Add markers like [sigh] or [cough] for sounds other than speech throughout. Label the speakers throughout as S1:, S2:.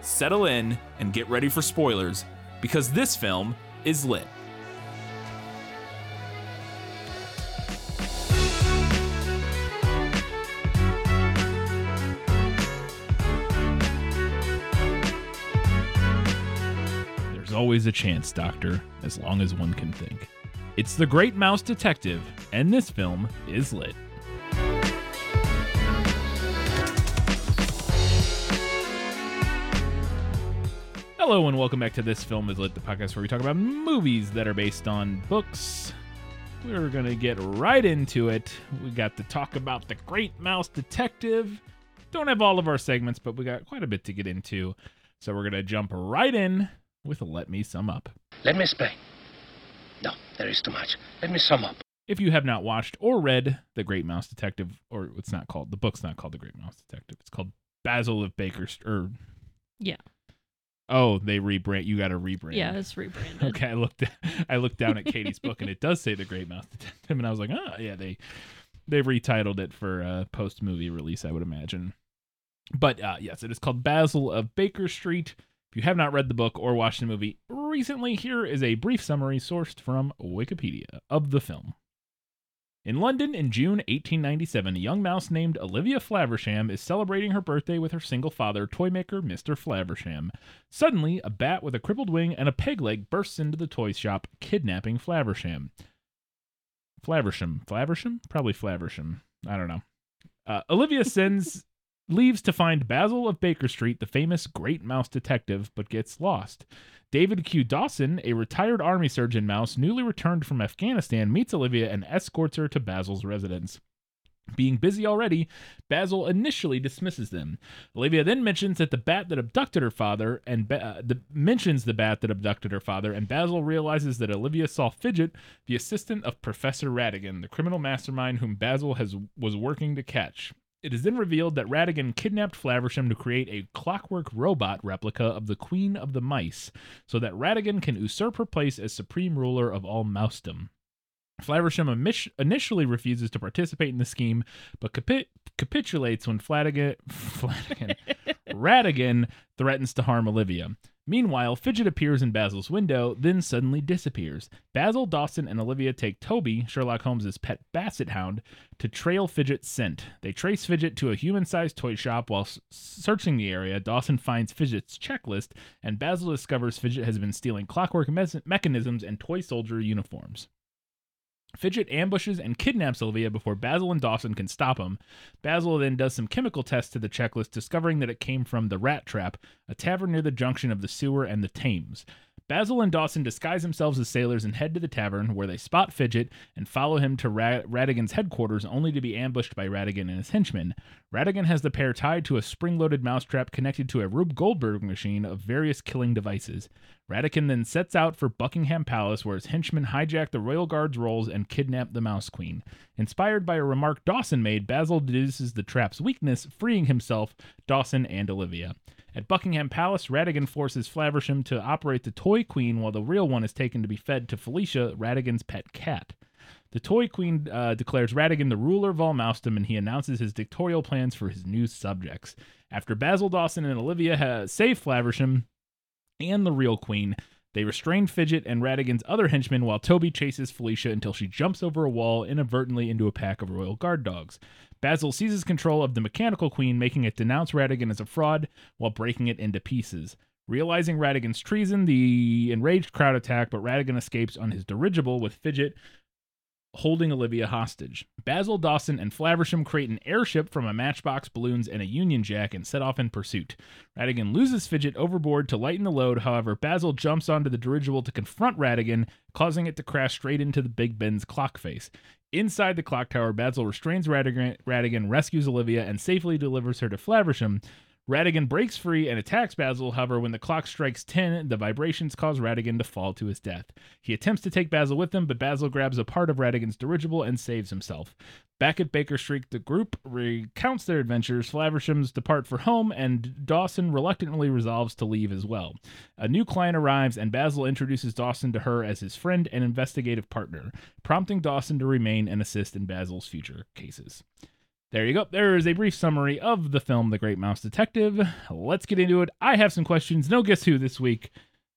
S1: settle in, and get ready for spoilers, because this film is lit. There's always a chance, Doctor, as long as one can think. It's The Great Mouse Detective, and this film is lit. Hello, and welcome back to This Film is Lit, the podcast where we talk about movies that are based on books. We're going to get right into it. We got to talk about The Great Mouse Detective. Don't have all of our segments, but we got quite a bit to get into. So we're going to jump right in with Let Me Sum Up.
S2: Let me explain. No, there is too much. Let me sum up.
S1: If you have not watched or read The Great Mouse Detective, or it's not called, the book's not called The Great Mouse Detective, it's called Basil of Baker, or,
S3: Yeah.
S1: Oh, they rebrand, you got to rebrand.
S3: Yeah, it's [laughs] rebranded.
S1: Okay, I looked I looked down at Katie's book and it does say The Great Mouse Detective and I was like, "Oh, yeah, they they've retitled it for a post movie release, I would imagine." But uh yes, it is called Basil of Baker Street. If you have not read the book or watched the movie recently, here is a brief summary sourced from Wikipedia of the film. In London in June 1897, a young mouse named Olivia Flaversham is celebrating her birthday with her single father, toymaker Mr. Flaversham. Suddenly, a bat with a crippled wing and a peg leg bursts into the toy shop, kidnapping Flaversham. Flaversham. Flaversham? Probably Flaversham. I don't know. Uh, Olivia sends leaves to find Basil of Baker Street, the famous great mouse detective, but gets lost. David Q. Dawson, a retired army surgeon mouse newly returned from Afghanistan, meets Olivia and escorts her to Basil's residence. Being busy already, Basil initially dismisses them. Olivia then mentions that the bat that abducted her father and ba- uh, the, mentions the bat that abducted her father, and Basil realizes that Olivia saw Fidget, the assistant of Professor Ratigan, the criminal mastermind whom Basil has was working to catch. It is then revealed that Ratigan kidnapped Flaversham to create a clockwork robot replica of the Queen of the Mice, so that Ratigan can usurp her place as supreme ruler of all mousedom. Flaversham initially refuses to participate in the scheme, but capi- capitulates when Flanagan, [laughs] Flanagan [laughs] Ratigan threatens to harm Olivia. Meanwhile, Fidget appears in Basil's window, then suddenly disappears. Basil, Dawson, and Olivia take Toby, Sherlock Holmes's pet basset hound, to trail Fidget's scent. They trace Fidget to a human-sized toy shop. While s- searching the area, Dawson finds Fidget's checklist, and Basil discovers Fidget has been stealing clockwork mechanisms and toy soldier uniforms. Fidget ambushes and kidnaps Olivia before Basil and Dawson can stop him. Basil then does some chemical tests to the checklist, discovering that it came from the Rat Trap, a tavern near the junction of the sewer and the Thames. Basil and Dawson disguise themselves as sailors and head to the tavern, where they spot Fidget and follow him to Ra- Ratigan's headquarters, only to be ambushed by Ratigan and his henchmen. Ratigan has the pair tied to a spring-loaded mousetrap connected to a Rube Goldberg machine of various killing devices. Ratigan then sets out for Buckingham Palace, where his henchmen hijack the royal guard's rolls and kidnap the Mouse Queen. Inspired by a remark Dawson made, Basil deduces the trap's weakness, freeing himself, Dawson, and Olivia. At Buckingham Palace, Ratigan forces Flaversham to operate the Toy Queen while the real one is taken to be fed to Felicia, Ratigan's pet cat. The Toy Queen uh, declares Ratigan the ruler of all mousedom and he announces his dictatorial plans for his new subjects. After Basil Dawson and Olivia have saved Flaversham and the real queen, they restrain Fidget and Ratigan's other henchmen while Toby chases Felicia until she jumps over a wall inadvertently into a pack of royal guard dogs. Basil seizes control of the mechanical queen, making it denounce Ratigan as a fraud while breaking it into pieces. Realizing Ratigan's treason, the enraged crowd attack, but Ratigan escapes on his dirigible with Fidget holding Olivia hostage. Basil Dawson and Flaversham create an airship from a matchbox, balloons, and a Union Jack and set off in pursuit. Ratigan loses Fidget overboard to lighten the load, however, Basil jumps onto the dirigible to confront Ratigan, causing it to crash straight into the Big Ben's clock face. Inside the clock tower, Basil restrains Ratigan, Ratigan rescues Olivia, and safely delivers her to Flaversham. Ratigan breaks free and attacks Basil. However, when the clock strikes 10, the vibrations cause Ratigan to fall to his death. He attempts to take Basil with him, but Basil grabs a part of Ratigan's dirigible and saves himself. Back at Baker Street, the group recounts their adventures. Flavershams depart for home, and Dawson reluctantly resolves to leave as well. A new client arrives, and Basil introduces Dawson to her as his friend and investigative partner, prompting Dawson to remain and assist in Basil's future cases. There you go. There is a brief summary of the film The Great Mouse Detective. Let's get into it. I have some questions. No guess who this week.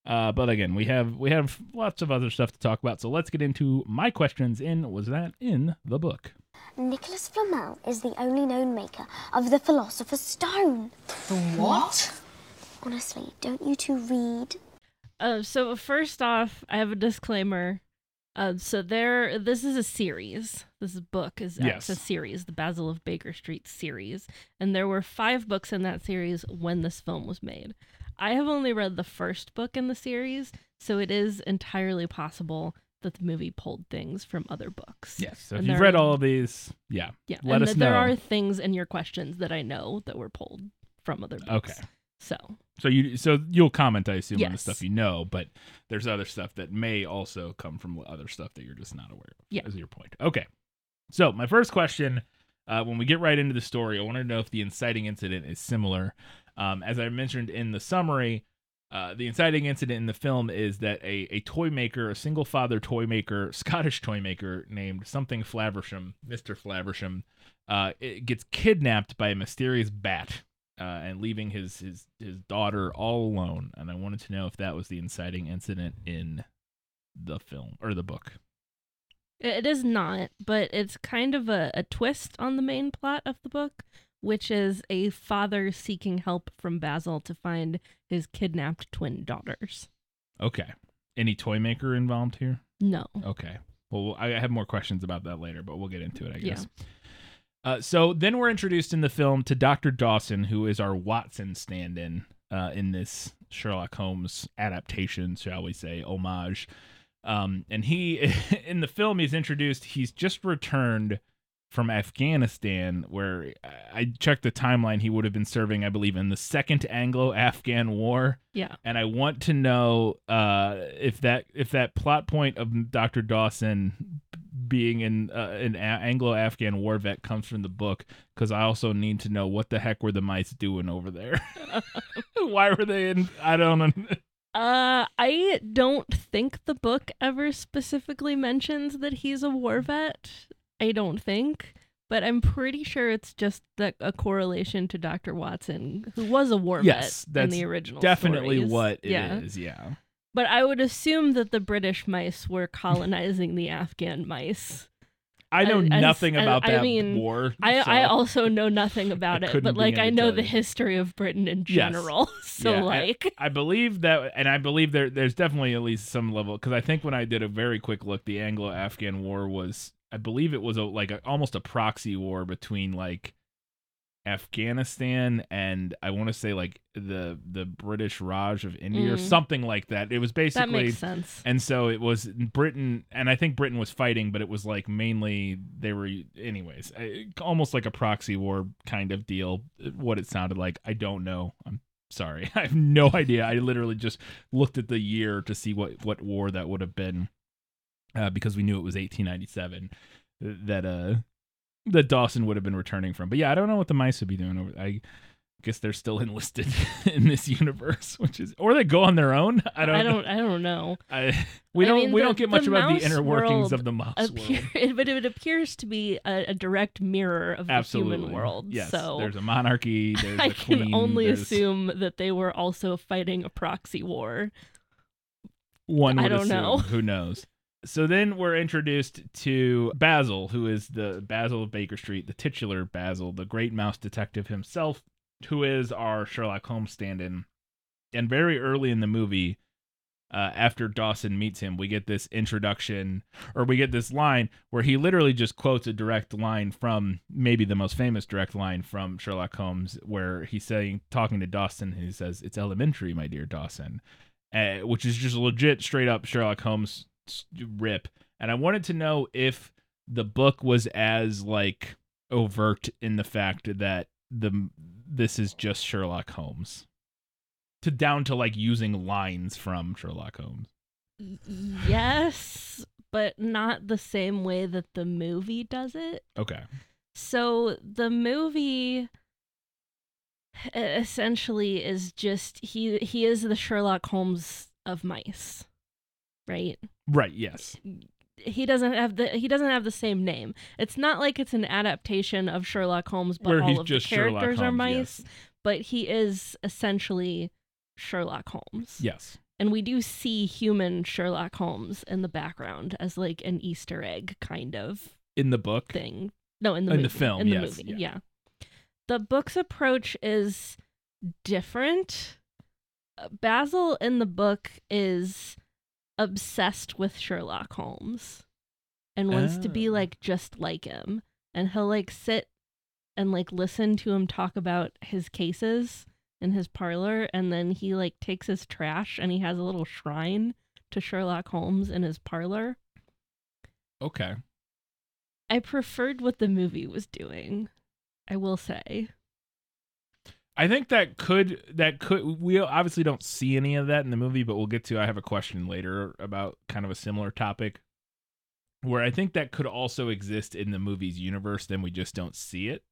S1: Uh, but again, we have we have lots of other stuff to talk about. So let's get into my questions in was that in the book.
S4: Nicholas Flamel is the only known maker of the Philosopher's Stone.
S5: The what?
S4: Honestly, don't you two read?
S3: Uh, so first off, I have a disclaimer. Uh, so there, this is a series. This book is
S1: Yes.
S3: a series, the Basil of Baker Street series, and there were five books in that series when this film was made. I have only read the first book in the series, so it is entirely possible that the movie pulled things from other books.
S1: Yes. So if
S3: And
S1: you've read
S3: are-
S1: all of these, yeah.
S3: Yeah,
S1: Let
S3: and
S1: us
S3: that there are things in your questions that I know that were pulled from other books.
S1: Okay.
S3: So
S1: So you so you'll comment, I assume, on the stuff you know, but there's other stuff that may also come from other stuff that you're just not aware of.
S3: Yeah.
S1: Is your point. Okay. So my first question, uh, when we get right into the story, I want to know if the inciting incident is similar. Um, as I mentioned in the summary, uh, the inciting incident in the film is that a, a toy maker, a single father toy maker, [laughs] Scottish toy maker named something Flaversham, Mr. Flaversham, uh, gets kidnapped by a mysterious bat uh, and leaving his, his his daughter all alone. And I wanted to know if that was the inciting incident in the film or the book.
S3: It is not, but it's kind of a, a twist on the main plot of the book, which is a father seeking help from Basil to find his kidnapped twin daughters.
S1: Okay. Any toy maker involved here?
S3: No.
S1: Okay. Well, I have more questions about that later, but we'll get into it, I guess. Yeah. Uh, so then we're introduced in the film to Dr. Dawson, who is our Watson stand in uh, in this Sherlock Holmes adaptation, shall we say, homage. Um, and he, [laughs] in the film, he's introduced, he's just returned from Afghanistan, where I checked the timeline. He would have been serving, I believe, in the Second Anglo-Afghan War
S3: Yeah.
S1: and I want to know uh, if that if that plot point of Doctor Dawson being in uh, an Anglo-Afghan war vet comes from the book, because I also need to know what the heck were the mice doing over there? [laughs] Why were they in? I don't know.
S3: Uh, I don't think the book ever specifically mentions that he's a war vet. I don't think, but I'm pretty sure it's just that a correlation to Dr. Watson, who was a war
S1: Yes,
S3: vet in the original.
S1: Definitely
S3: stories.
S1: what it
S3: yeah.
S1: is. yeah.
S3: But I would assume that the British mice were colonizing the Afghan mice.
S1: I know
S3: I- I-
S1: nothing
S3: I-
S1: about
S3: I
S1: that
S3: mean,
S1: war.
S3: I,
S1: so-
S3: I also know nothing [laughs] about
S1: I
S3: it, but like I know the history of Britain in
S1: Yes.
S3: general. [laughs] so
S1: Yeah, I-
S3: like
S1: I believe that, and I believe there there's definitely at least some level because I think when I did a very quick look, the Anglo-Afghan War was, I believe it was a, like a, almost a proxy war between like Afghanistan and I want to say like the the British Raj of India or
S3: Mm.
S1: something like that. It was basically that
S3: makes sense.
S1: and so it was Britain, and I think Britain was fighting, but it was like mainly they were, anyways, almost like a proxy war kind of deal. What it sounded like, I don't know. I'm sorry, [laughs] I have no idea. I literally just looked at the year to see what what war that would have been, uh, because we knew it was 1897 that uh that Dawson would have been returning from. But yeah, I don't know what the mice would be doing over. I guess they're still [laughs] enlisted [laughs] in this universe, which is, or they go on their own. [laughs] I don't.
S3: I
S1: know.
S3: don't I don't know.
S1: I, we
S3: I
S1: don't
S3: mean,
S1: we
S3: the-
S1: don't get much about the inner workings of the mouse
S3: Appear,
S1: world.
S3: but it appears to be a, a direct mirror of the
S1: Absolutely,
S3: human world.
S1: Yes,
S3: so
S1: there's a monarchy. There's
S3: I
S1: a queen.
S3: can only
S1: there's-
S3: assume that they were also fighting a proxy war.
S1: one
S3: I don't
S1: assume.
S3: know.
S1: Who knows? So then we're introduced to Basil, who is the Basil of Baker Street, the titular Basil, the great mouse detective himself, who is our Sherlock Holmes stand-in. And very early in the movie, uh, after Dawson meets him, we get this introduction, or we get this line where he literally just quotes a direct line from maybe the most famous direct line from Sherlock Holmes, where he's saying, talking to Dawson, he says, "It's elementary, my dear Dawson," uh, which is just legit, straight up Sherlock Holmes rip. And I wanted to know if the book was as like overt in the fact that the this is just Sherlock Holmes. To down to like using lines from Sherlock Holmes.
S3: Yes, but not the same way that the movie does it.
S1: Okay.
S3: So the movie essentially is just he he is the Sherlock Holmes of mice. Right?
S1: Right, yes.
S3: He doesn't have the he doesn't have the same name. It's not like it's an adaptation of Sherlock Holmes but
S1: Where
S3: all of
S1: just
S3: the characters are mice,
S1: yes.
S3: but he is essentially Sherlock Holmes.
S1: Yes.
S3: And we do see human Sherlock Holmes in the background as like an Easter egg kind of
S1: In the book.
S3: thing. No, in the
S1: In the film,
S3: In the
S1: yes,
S3: movie,
S1: yeah.
S3: yeah. The book's approach is different. Uh, Basil in the book is obsessed with Sherlock Holmes and wants to be
S1: Oh.
S3: like just like him. And he'll like sit and like listen to him talk about his cases in his parlor and then he like takes his trash and he has a little shrine to Sherlock Holmes in his parlor.
S1: Okay.
S3: I preferred what the movie was doing. I will say.
S1: I think that could that could we obviously don't see any of that in the movie, but we'll get to I have a question later about kind of a similar topic where I think that could also exist in the movie's universe, then we just don't see it.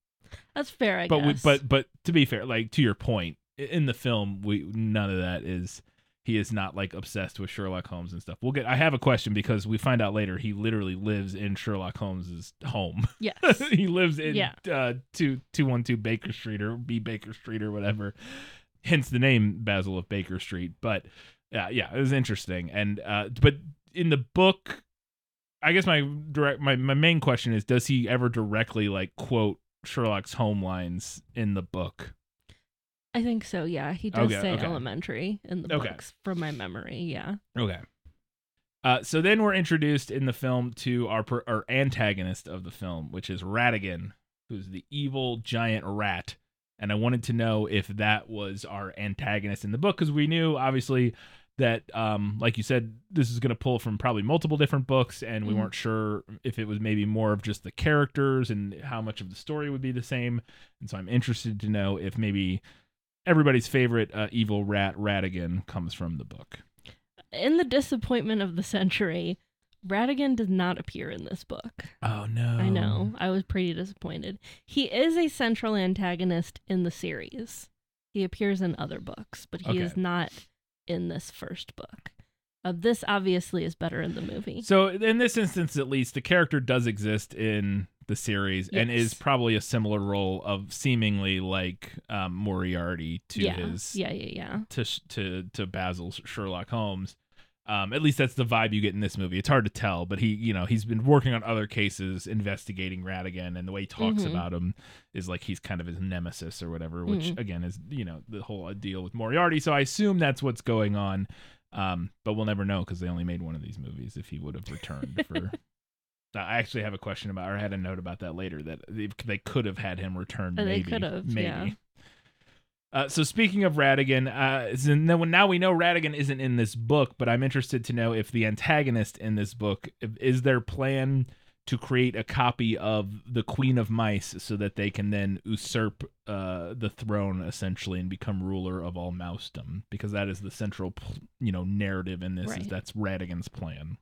S3: That's fair, I
S1: but we,
S3: guess.
S1: but but to be fair, like to your point, in the film, we none of that is he is not like obsessed with Sherlock Holmes and stuff. We'll get. I have a question because we find out later he literally lives in Sherlock Holmes's home. [laughs]
S3: yes.
S1: he lives in
S3: Yeah.
S1: uh two two one two Baker Street or B Baker Street or whatever. Hence the name Basil of Baker Street. But yeah, yeah, it was interesting. And uh but in the book I guess my direct my, my main question is does he ever directly like quote Sherlock Holmes lines in the book?
S3: I think so, yeah. He does
S1: Okay,
S3: say
S1: okay.
S3: elementary in the
S1: Okay.
S3: books from my memory, yeah.
S1: Okay. Uh, so then we're introduced in the film to our per- our antagonist of the film, which is Ratigan, who's the evil giant rat. And I wanted to know if that was our antagonist in the book because we knew obviously that, um, like you said, this is going to pull from probably multiple different books, and we
S3: Mhm.
S1: weren't sure if it was maybe more of just the characters and how much of the story would be the same. And so I'm interested to know if maybe everybody's favorite uh, evil rat Ratigan comes from the book.
S3: In the disappointment of the century, Ratigan does not appear in this book.
S1: Oh no!
S3: I know. I was pretty disappointed. He is a central antagonist in the series. He appears in other books, but he
S1: Okay.
S3: is not in this first book. Uh, this obviously is better in the movie.
S1: So in this instance, at least, the character does exist in the series and is probably a similar role of seemingly like um, Moriarty to
S3: yeah.
S1: his
S3: yeah, yeah, yeah.
S1: to to to Basil's Sherlock Holmes. Um, at least that's the vibe you get in this movie. It's hard to tell, but he, you know, he's been working on other cases, investigating Ratigan, and the way he talks
S3: Mhm.
S1: about him is like he's kind of his nemesis or whatever, which
S3: Mhm.
S1: again is, you know, the whole deal with Moriarty. So I assume that's what's going on, um, but we'll never know because they only made one of these movies. If he would have returned for, [laughs] I actually have a question about, or I had a note about that later that they, they could have had him return.
S3: Uh, they
S1: maybe,
S3: could have,
S1: maybe.
S3: yeah.
S1: Uh, so speaking of Ratigan, uh, now now we know Ratigan isn't in this book, but I'm interested to know if the antagonist in this book is their plan to create a copy of the Queen of Mice so that they can then usurp uh, the throne essentially and become ruler of all mousedom, because that is the central you know narrative in this is that's Ratigan's plan.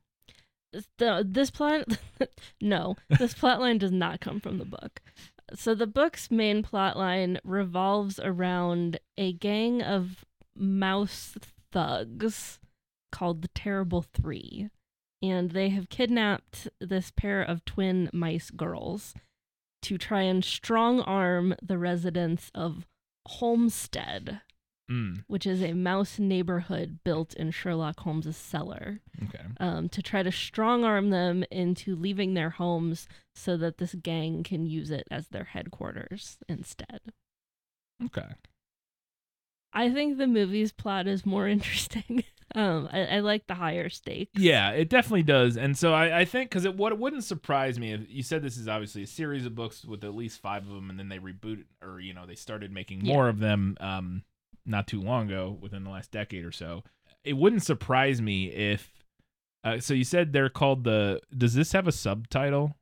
S3: The this plot [laughs] no this [laughs] plot line does not come from the book. So the book's main plot line revolves around a gang of mouse thugs called the terrible three and they have kidnapped this pair of twin mice girls to try and strong arm the residents of Holmestead,
S1: Mm,
S3: which is a mouse neighborhood built in Sherlock Holmes's cellar
S1: okay.
S3: um, to try to strong arm them into leaving their homes so that this gang can use it as their headquarters instead.
S1: Okay.
S3: I think the movie's plot is more [laughs] interesting. um, I, I like the higher stakes.
S1: Yeah, it definitely does. And so I, I think because it what it wouldn't surprise me if you said this is obviously a series of books with at least five of them, and then they rebooted or you know they started making
S3: Yeah.
S1: more of them um not too long ago within the last decade or so. It wouldn't surprise me if. Uh, so you said they're called the. Does this have a subtitle?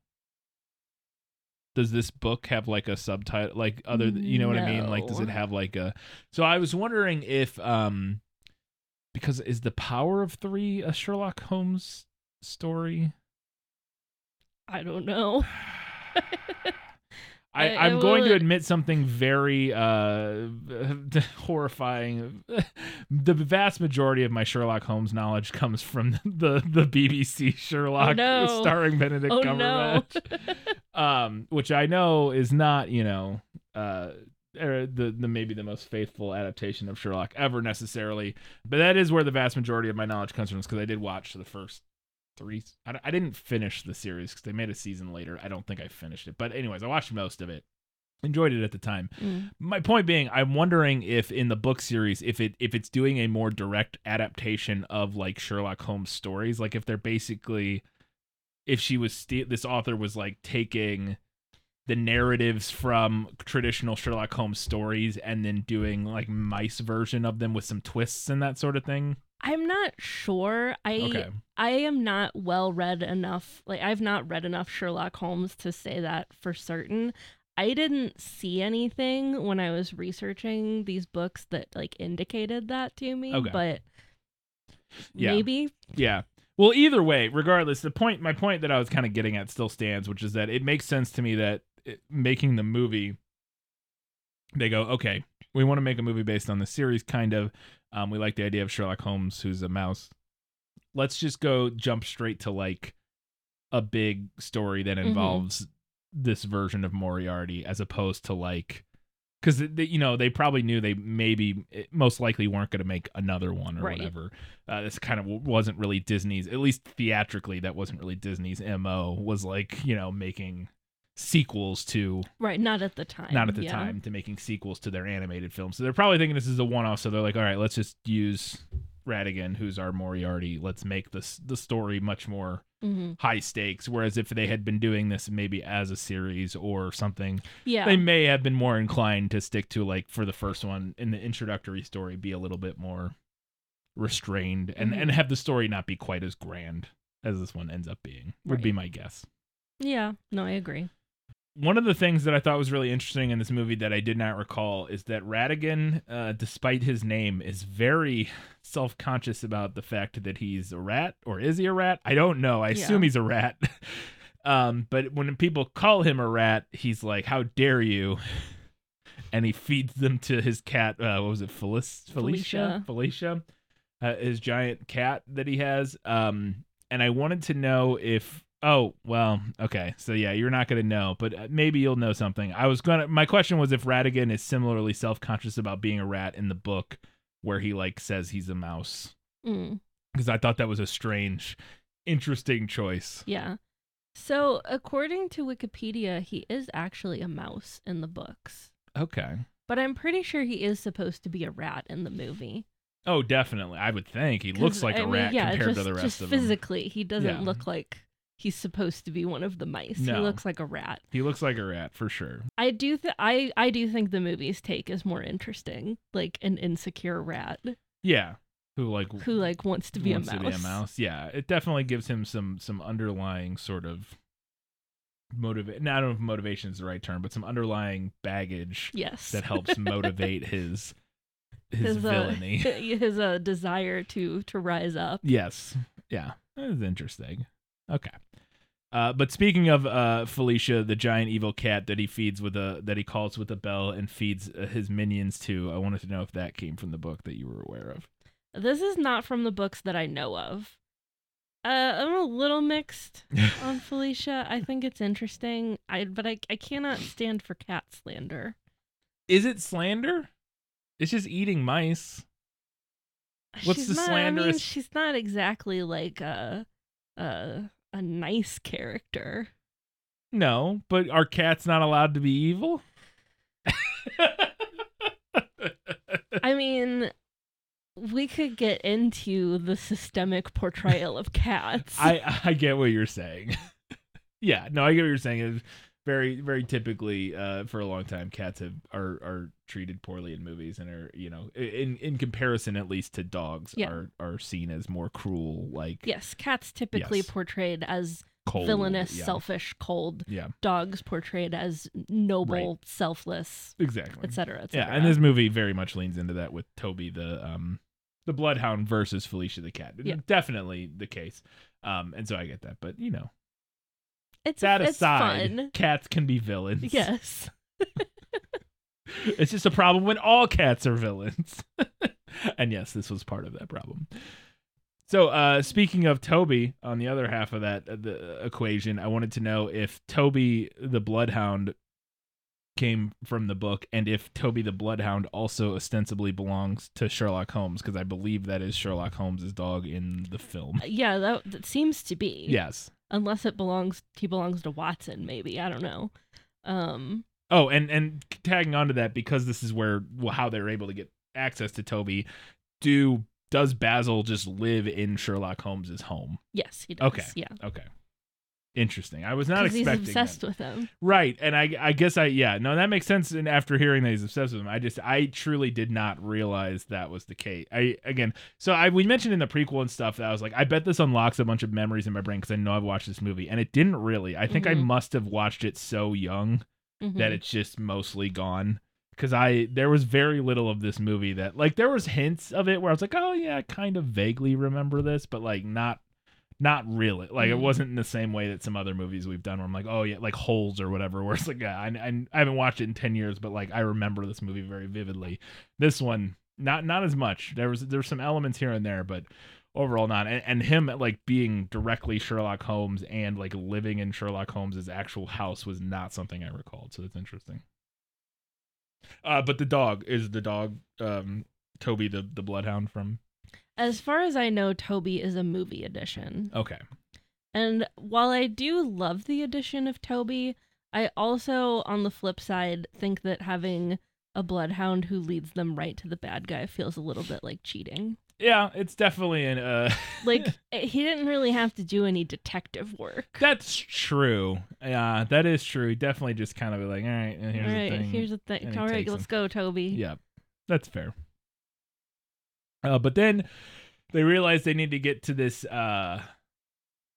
S1: Does this book have like a subtitle like other you know what I mean? Like does it have like a So I was wondering if um because is the power of 3 a Sherlock Holmes story?
S3: I don't know. [sighs] [laughs]
S1: I, I'm going to admit something very uh, [laughs] horrifying. the vast majority of my Sherlock Holmes knowledge comes from [laughs] the the BBC Sherlock
S3: no.
S1: starring Benedict
S3: oh no.
S1: Cumberbatch, [laughs] um, which I know is not you know uh, er, the the maybe the most faithful adaptation of Sherlock ever necessarily, but that is where the vast majority of my knowledge comes from because I did watch the first three. I didn't finish the series because they made a season later. I don't think I finished it, but anyways, I watched most of it. Enjoyed it at the time.
S3: Mm.
S1: My point being, I'm wondering if in the book series, if it if it's doing a more direct adaptation of like Sherlock Holmes stories, like if they're basically, if she was st- this author was like taking the narratives from traditional Sherlock Holmes stories and then doing like mice version of them with some twists and that sort of thing.
S3: I'm not sure. I
S1: Okay.
S3: I am not well read enough. Like I've not read enough Sherlock Holmes to say that for certain. I didn't see anything when I was researching these books that like indicated that to me,
S1: Okay.
S3: but
S1: Yeah.
S3: maybe
S1: Yeah. Well, either way, regardless, the point, my point that I was kind of getting at still stands, which is that it makes sense to me that it, making the movie, they go, okay, we want to make a movie based on the series, kind of. Um, we like the idea of Sherlock Holmes, who's a mouse. Let's just go jump straight to like a big story that
S3: Mhm.
S1: involves this version of Moriarty, as opposed to like. Because you know they probably knew they maybe eh, most likely weren't going to make another one or
S3: Right.
S1: whatever. Uh, this kind of wasn't really Disney's, at least theatrically, that wasn't really Disney's mo. Was like you know making sequels to
S3: right, not at the time.
S1: not at the
S3: yeah.
S1: time to making sequels to their animated films. So they're probably thinking this is a one-off. So they're like, all right, let's just use Ratigan, who's our Moriarty. Let's make this the story much more
S3: hmm
S1: high stakes. Whereas if they had been doing this maybe as a series or something,
S3: Yeah.
S1: they may have been more inclined to stick to like for the first one in the introductory story, be a little bit more restrained and
S3: Mhm.
S1: and have the story not be quite as grand as this one ends up being. Would be my guess
S3: yeah. No, I agree.
S1: One of the things that I thought was really interesting in this movie that I did not recall is that Ratigan, uh, despite his name, is very [laughs] self conscious about the fact that he's a rat, or is he a rat? I don't know. I assume he's a rat. [laughs] um, but when people call him a rat, he's like, "How dare you!" [laughs] And he feeds them to his cat. Uh, what was it, Felic- Felicia? Felicia, uh, his giant cat that he has. Um, and I wanted to know if oh well okay so yeah you're not gonna know but uh, maybe you'll know something i was gonna my question was if ratigan is similarly self-conscious about being a rat in the book where he like says he's a mouse
S3: Mm.
S1: because i thought that was a strange interesting choice
S3: Yeah. So, according to Wikipedia, he is actually a mouse in the books.
S1: okay
S3: But I'm pretty sure he is supposed to be a rat in the movie.
S1: oh definitely i would think he looks like
S3: I
S1: a
S3: mean,
S1: rat
S3: yeah,
S1: compared
S3: just,
S1: to the rest
S3: just
S1: of them
S3: physically, he doesn't
S1: Yeah.
S3: look like he's supposed to be one of the mice.
S1: No.
S3: He looks like a rat.
S1: he looks like a rat for sure
S3: I do th- I I do think the movie's take is more interesting, like an insecure rat
S1: yeah who like
S3: who like wants to be,
S1: wants
S3: a, mouse.
S1: to be a mouse. Yeah, it definitely gives him some some underlying sort of motivate. I don't know if motivation is the right term, but some underlying baggage
S3: Yes.
S1: that helps [laughs] motivate his his,
S3: uh,
S1: villainy. [laughs]
S3: his uh, desire to to rise up.
S1: yes, yeah, that is interesting. Okay. Uh, but speaking of uh, Felicia, the giant evil cat that he feeds with a that he calls with a bell and feeds uh, his minions to, I wanted to know if that came from the book that you were aware of.
S3: This is not from the books that I know of. Uh, I'm a little mixed [laughs] on Felicia. I think it's interesting. I but I I cannot stand for cat slander.
S1: Is it slander? It's just eating mice. What's
S3: she's
S1: the
S3: not, I mean,
S1: slanderous-
S3: she's not exactly like a a a nice character.
S1: No, but are cats not allowed to be evil?
S3: I mean, we could get into the systemic portrayal of cats.
S1: I I get what you're saying. [laughs] yeah, no, I get what you're saying. It's very very typically uh, for a long time cats have are are treated poorly in movies and are you know in in comparison at least to dogs
S3: Yeah.
S1: are are seen as more cruel like
S3: yes, cats typically
S1: Yes.
S3: portrayed as
S1: cold,
S3: villainous,
S1: yeah.
S3: selfish, cold.
S1: Yeah,
S3: Dogs portrayed as noble, selfless,
S1: exactly.
S3: etc. Et
S1: Yeah, and this movie very much leans into that with Toby the um the bloodhound versus Felicia the cat.
S3: Yeah.
S1: Definitely the case. Um and so I get that, but you know,
S3: it's
S1: that
S3: it's
S1: aside,
S3: fun.
S1: cats can be villains.
S3: Yes. [laughs] [laughs]
S1: it's just a problem when all cats are villains. [laughs] and yes, this was part of that problem. So, uh, speaking of Toby, on the other half of that uh, the equation, I wanted to know if Toby the Bloodhound came from the book, and if Toby the Bloodhound also ostensibly belongs to Sherlock Holmes, because I believe that is Sherlock Holmes's dog in the film.
S3: Yeah, that, that seems to be.
S1: Yes.
S3: Unless it belongs he belongs to Watson, maybe. I don't know. Um
S1: Oh, and and tagging on to that, because this is where well, how they're able to get access to Toby. Do does Basil just live in Sherlock Holmes's home?
S3: yes, he does.
S1: Okay.
S3: Yeah.
S1: Okay. Interesting. I was not
S3: 'Cause he's obsessed
S1: that.
S3: with him.
S1: Right, and I I guess I yeah no that makes sense. And after hearing that he's obsessed with him, I just I truly did not realize that was the case. I again so I we mentioned in the prequel and stuff that I was like I bet this unlocks a bunch of memories in my brain because I know I've watched this movie and it didn't really. I think I
S3: Mhm.
S1: must have watched it so young
S3: Mhm.
S1: that it's just mostly gone because I there was very little of this movie that like there was hints of it where I was like oh yeah I kind of vaguely remember this but like not not really like it
S3: Mhm.
S1: wasn't in the same way that some other movies we've done where I'm like oh yeah like holes or whatever [laughs] where it's like yeah, I, I, I haven't watched it in 10 years but like I remember this movie very vividly this one not not as much there was there's some elements here and there but overall not and, and him like being directly Sherlock Holmes and like living in Sherlock Holmes's actual house was not something I recalled so that's interesting uh but the dog is the dog um Toby the the bloodhound from
S3: As far as I know, Toby is a movie edition.
S1: okay
S3: And while I do love the addition of Toby, I also, on the flip side, think that having a bloodhound who leads them right to the bad guy feels a little bit like cheating.
S1: Yeah it's definitely an uh [laughs]
S3: Like, eh, he didn't really have to do any detective work.
S1: That's true. Yeah, that is true. He definitely just kind of be like, all right, here's
S3: All right,
S1: the thing.
S3: here's the thing. All right, let's
S1: him.
S3: go, Toby.
S1: yeah, that's fair. Uh, but then they realize they need to get to this uh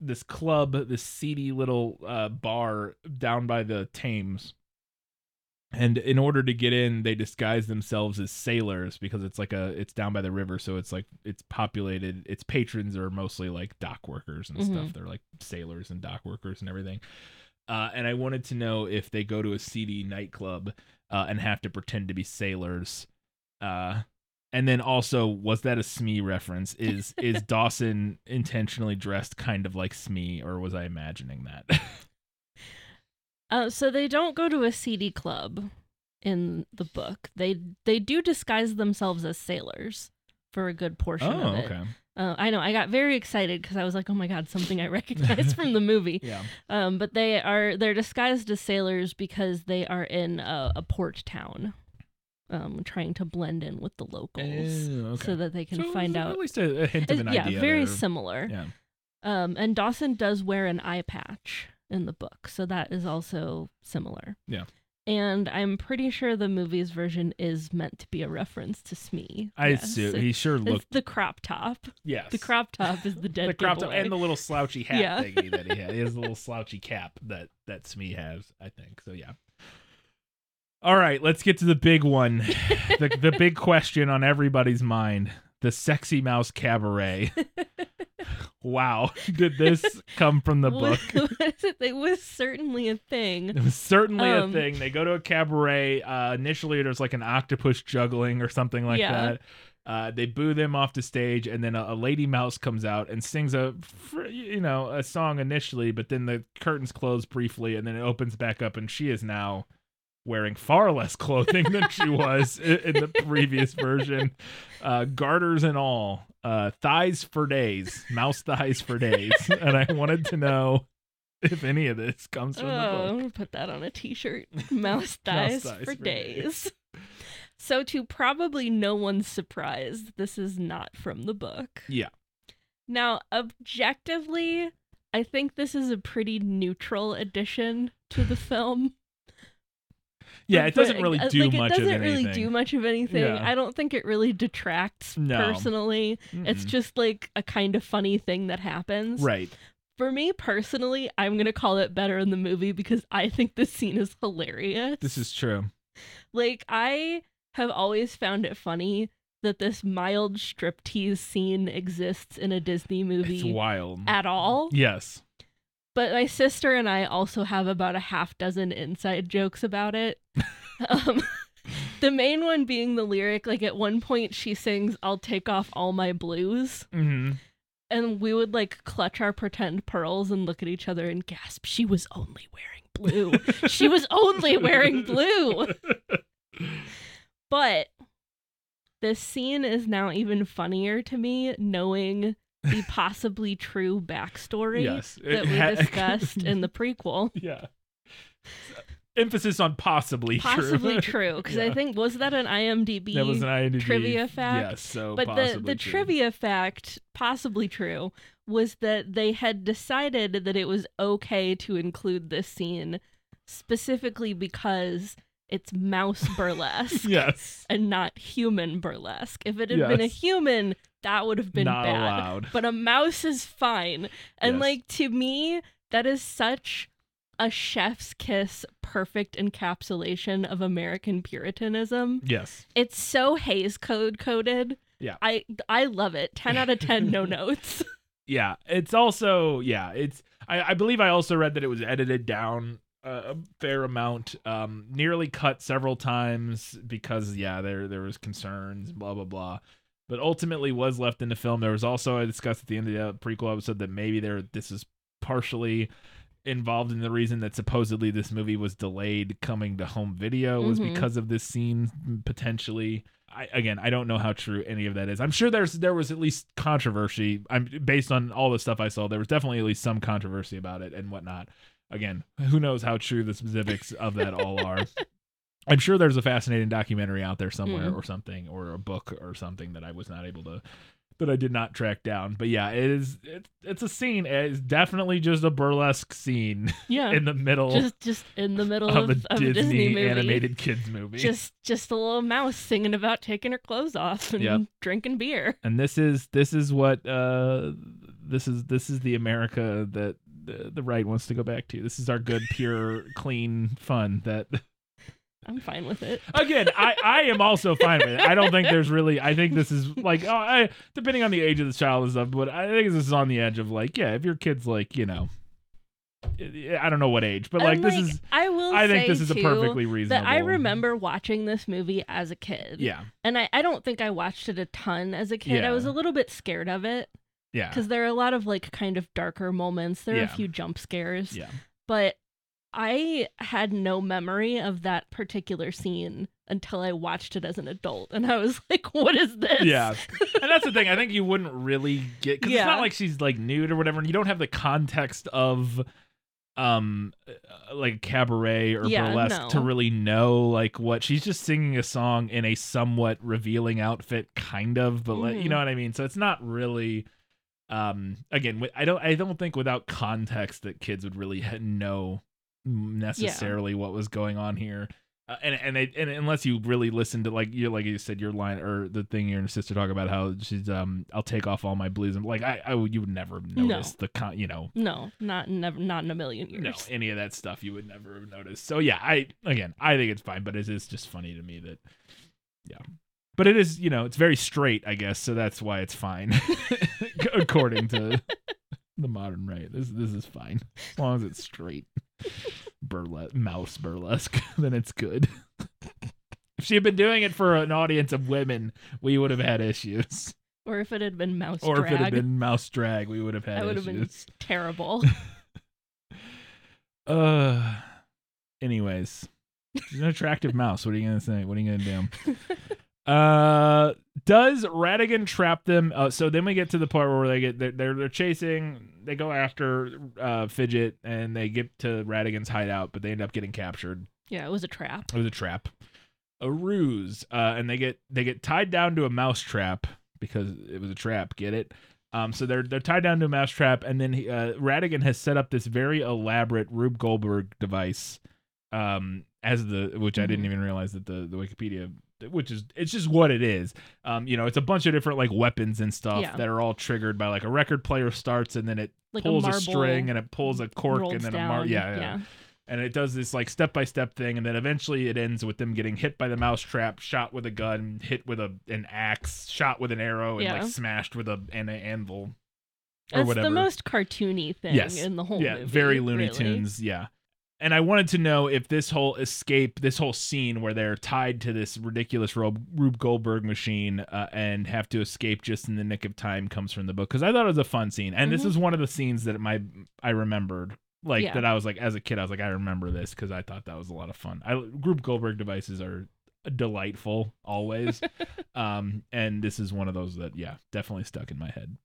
S1: this club, this seedy little uh bar down by the Thames. And in order to get in, they disguise themselves as sailors because it's like a it's down by the river, so it's like it's populated. Its patrons are mostly like dock workers and stuff.
S3: Mhm.
S1: They're like sailors and dock workers and everything. Uh, and I wanted to know if they go to a seedy nightclub uh, and have to pretend to be sailors. Uh, and then also, was that a Smee reference? Is is [laughs] Dawson intentionally dressed kind of like Smee, or was I imagining that? [laughs]
S3: Uh, so they don't go to a seedy club in the book. They they do disguise themselves as sailors for a good portion
S1: oh,
S3: of it.
S1: okay.
S3: Uh, I know. I got very excited because I was like, "Oh my god, something I [laughs] recognize from the movie."
S1: Yeah.
S3: Um, but they are they're disguised as sailors because they are in a, a port town, um, trying to blend in with the locals
S1: Oh, okay.
S3: so that they can
S1: So
S3: find out.
S1: at least a, a hint of an
S3: yeah,
S1: idea.
S3: very
S1: there.
S3: similar.
S1: Yeah.
S3: Um, and Dawson does wear an eye patch in the book, so that is also similar.
S1: Yeah.
S3: And I'm pretty sure the movie's version is meant to be a reference to Smee.
S1: I
S3: Yes.
S1: assume he sure looked.
S3: the crop top.
S1: Yes.
S3: The crop top is the [laughs] dead
S1: the crop top and the little slouchy hat
S3: Yeah.
S1: thingy that he had. He has a little [laughs] slouchy cap that that Smee has, I think. So yeah. All right, let's get to the big one. [laughs] the the big question on everybody's mind. The sexy mouse cabaret. Wow. [laughs] Did this come from the [laughs] book? [laughs]
S3: it was certainly a thing.
S1: It was certainly
S3: Um,
S1: a thing. They go to a cabaret. Uh, initially, there's like an octopus juggling or something like
S3: Yeah.
S1: that. Uh, they boo them off the stage, and then a, a lady mouse comes out and sings a, you know, a song initially, but then the curtains close briefly, and then it opens back up, and she is now wearing far less clothing than she was i- in the previous version, uh, garters and all, uh, thighs for days, mouse thighs for days, and I wanted to know if any of this comes
S3: Oh,
S1: from the
S3: I'm
S1: book.
S3: gonna put that on a t-shirt. [laughs] Mouse thighs,
S1: thighs
S3: for,
S1: for
S3: days. so to probably no one's surprise, this is not from the book.
S1: Yeah.
S3: Now, objectively, I think this is a pretty neutral addition to the film.
S1: Yeah, it doesn't really
S3: uh,
S1: do
S3: like,
S1: much
S3: It doesn't
S1: of
S3: really
S1: anything.
S3: do much of anything.
S1: Yeah.
S3: I don't think it really detracts
S1: No.
S3: personally. It's
S1: Mm-mm.
S3: just like a kind of funny thing that happens.
S1: right.
S3: For me personally, I'm gonna call it better in the movie because I think this scene is hilarious.
S1: This is true.
S3: like I have always found it funny that this mild striptease scene exists in a Disney movie.
S1: It's wild.
S3: at all.
S1: yes.
S3: But my sister and I also have about a half dozen inside jokes about it. [laughs] um, [laughs] the main one being the lyric, like at one point she sings, I'll take off all my blues.
S1: hmm
S3: And we would like clutch our pretend pearls and look at each other and gasp, she was only wearing blue. she was only wearing blue. [laughs] But this scene is now even funnier to me knowing the possibly true backstory
S1: Yes.
S3: that we [laughs] discussed in the prequel.
S1: Yeah. Emphasis on possibly,
S3: Possibly [laughs]
S1: true.
S3: because
S1: Yeah.
S3: I think was that an IMDb?
S1: that was an IMDb
S3: trivia fact?
S1: Yes, so
S3: but the the
S1: true.
S3: trivia fact, possibly true, was that they had decided that it was okay to include this scene specifically because it's mouse [laughs] burlesque
S1: Yes.
S3: and not human burlesque. If it had been a human, that would have been
S1: Not
S3: bad.
S1: allowed.
S3: But a mouse is fine. And
S1: Yes.
S3: like to me, that is such a chef's kiss perfect encapsulation of American puritanism.
S1: Yes.
S3: It's so Hayes Code coded.
S1: Yeah.
S3: I I love it. 10 out of 10 no [laughs] notes. [laughs]
S1: Yeah. It's also yeah. It's I, I believe I also read that it was edited down a, a fair amount, um, nearly cut several times because yeah, there there was concerns, blah blah blah. But ultimately was left in the film. There was also I discussed at the end of the prequel episode that maybe there this is partially involved in the reason that supposedly this movie was delayed coming to home video was
S3: Mhm.
S1: because of this scene potentially. I, again, I don't know how true any of that is. I'm sure there's there was at least controversy. I'm based on all the stuff I saw. There was definitely at least some controversy about it and whatnot. Again, who knows how true the specifics of that all are. [laughs] I'm sure there's a fascinating documentary out there somewhere
S3: Mm.
S1: or something or a book or something that I was not able to that I did not track down. But yeah, it is it's it's a scene. It's definitely just a burlesque scene [laughs]
S3: Yeah.
S1: in the middle
S3: just just in the middle
S1: of,
S3: of,
S1: a
S3: of
S1: Disney,
S3: a Disney movie.
S1: animated kids movie.
S3: Just just a little mouse singing about taking her clothes off and
S1: Yep.
S3: drinking beer.
S1: and this is this is what uh this is this is the America that the, the right wants to go back to. This is our good, pure, [laughs] clean fun that
S3: I'm fine with it.
S1: again, I, I am also fine with it. I don't think there's really. I think this is like, oh, I depending on the age of the child and stuff, but I think this is on the edge of like, yeah, if your kid's like, you know, I don't know what age, but like this is.
S3: I will
S1: I think
S3: say,
S1: this is a perfectly reasonable.
S3: that I remember watching this movie as a kid.
S1: Yeah,
S3: And I, I don't think I watched it a ton as a kid. I was a little bit scared of it
S1: yeah,
S3: because there are a lot of like kind of darker moments. There are
S1: Yeah.
S3: a few jump scares.
S1: yeah.
S3: But I had no memory of that particular scene until I watched it as an adult. And I was [laughs] like, what is this?
S1: Yeah, [laughs] and that's the thing. I think you wouldn't really get because it's not like she's like nude or whatever, and you don't have the context of um uh, like cabaret or
S3: Yeah,
S1: burlesque to really know like what she's just singing a song in a somewhat revealing outfit kind of but like, you
S3: Mhm.
S1: know what i mean so it's not really um again i don't i don't think without context that kids would really know necessarily what was going on here. Uh, and and, they, and unless you really listen to like you like you said your line or the thing your sister talk about how she's um I'll take off all my blues and like I, I would you would never notice the con you know.
S3: No, not never, not in a million years.
S1: no any of that stuff you would never have noticed. So yeah I again I think it's fine but it is just funny to me that yeah. But it is you know it's very straight I guess so that's why it's fine [laughs] according to [laughs] the modern right. This this is fine. As long as it's straight [laughs] burlesque mouse burlesque [laughs] then it's good. If she had been doing it for an audience of women we would have had issues.
S3: Or if it had been mouse
S1: or
S3: drag,
S1: if it had been mouse drag we would have had
S3: that would have been terrible. [laughs]
S1: uh anyways. She's an attractive mouse. What are you gonna say? What are you gonna do Uh, does Ratigan trap them? Uh, so then we get to the part where they get they're they're, they're chasing. They go after uh Fidget and they get to Ratigan's hideout, but they end up getting captured.
S3: yeah, it was a trap.
S1: It was a trap, a ruse. Uh, and they get they get tied down to a mouse trap because it was a trap. Get it? Um, so they're they're tied down to a mouse trap, and then he, uh, Ratigan has set up this very elaborate Rube Goldberg device. Um, as the which I didn't
S3: Mhm.
S1: even realize that the the Wikipedia which is it's just what it is. Um, you know, it's a bunch of different like weapons and stuff
S3: Yeah.
S1: that are all triggered by like a record player starts and then it
S3: Like
S1: pulls
S3: a marble
S1: string and it pulls a cork
S3: rolls
S1: and then
S3: down.
S1: a mar- yeah, yeah,
S3: yeah.
S1: and it does this like step by step thing and then eventually it ends with them getting hit by the mousetrap, shot with a gun, hit with a an axe, shot with an arrow, and
S3: Yeah.
S1: like smashed with a an anvil. Or
S3: whatever.
S1: Whatever.
S3: the most cartoony thing
S1: Yes.
S3: in the whole movie.
S1: yeah,
S3: movie.
S1: very Looney
S3: really.
S1: Tunes. Yeah. And I wanted to know if this whole escape, this whole scene where they're tied to this ridiculous Rube, Rube Goldberg machine uh, and have to escape just in the nick of time comes from the book because I thought it was a fun scene, and this
S3: Mhm.
S1: is one of the scenes that my I remembered like
S3: Yeah.
S1: that I was like as a kid I was like I remember this because I thought that was a lot of fun. I Rube Goldberg devices are delightful always, [laughs] um, and this is one of those that yeah definitely stuck in my head.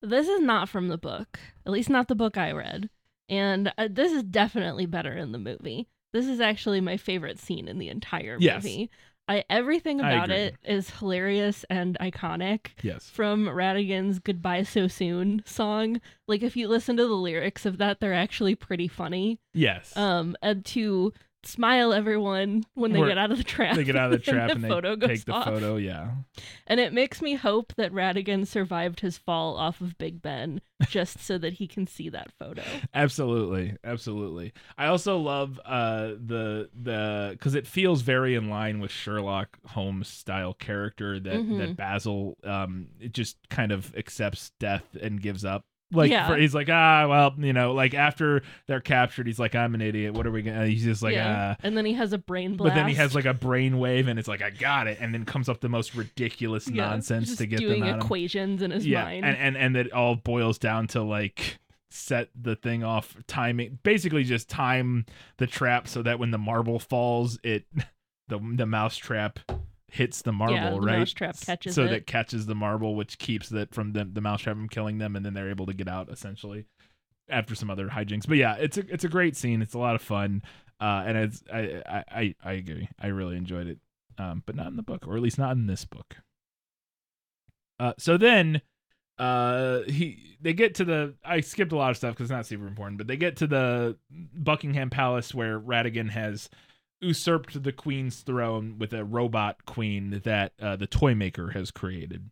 S3: This is not from the book, at least not the book I read. And uh, this is definitely better in the movie. This is actually my favorite scene in the entire
S1: Yes.
S3: movie. I everything about it is hilarious and iconic.
S1: Yes.
S3: From Ratigan's "Goodbye So Soon" song, like if you listen to the lyrics of that, they're actually pretty funny.
S1: Yes.
S3: Um, and to smile everyone when they get out of the trap.
S1: they get out of the [laughs] trap and,
S3: the
S1: they
S3: photo
S1: take the
S3: off.
S1: photo. Yeah.
S3: And it makes me hope that Ratigan survived his fall off of Big Ben just so that he can see that photo. [laughs]
S1: Absolutely, absolutely. I also love uh the the because it feels very in line with Sherlock Holmes style character that
S3: Mhm.
S1: that Basil um it just kind of accepts death and gives up. Like
S3: Yeah.
S1: for, he's like ah well you know like after they're captured he's like I'm an idiot what are we gonna he's just like
S3: yeah.
S1: ah
S3: and then he has a brain blast.
S1: but then he has like a brain wave and it's like I got it and then comes up the most ridiculous
S3: Yeah,
S1: nonsense to get
S3: doing
S1: them
S3: equations in his
S1: yeah,
S3: mind.
S1: and and and it all boils down to like set the thing off timing, basically just time the trap so that when the marble falls, it [laughs] the the mouse trap hits the marble,
S3: Yeah, the
S1: right?
S3: mousetrap catches
S1: so
S3: it.
S1: that catches the marble, which keeps that from the the mousetrap from killing them, and then they're able to get out essentially after some other hijinks. But yeah, it's a it's a great scene. It's a lot of fun, uh, and it's I I I, I agree. I really enjoyed it, um, but not in the book, or at least not in this book. Uh, so then, uh, he they get to the. I skipped a lot of stuff because it's not super important, but they get to the Buckingham Palace where Ratigan has usurped the queen's throne with a robot queen that uh, the toy maker has created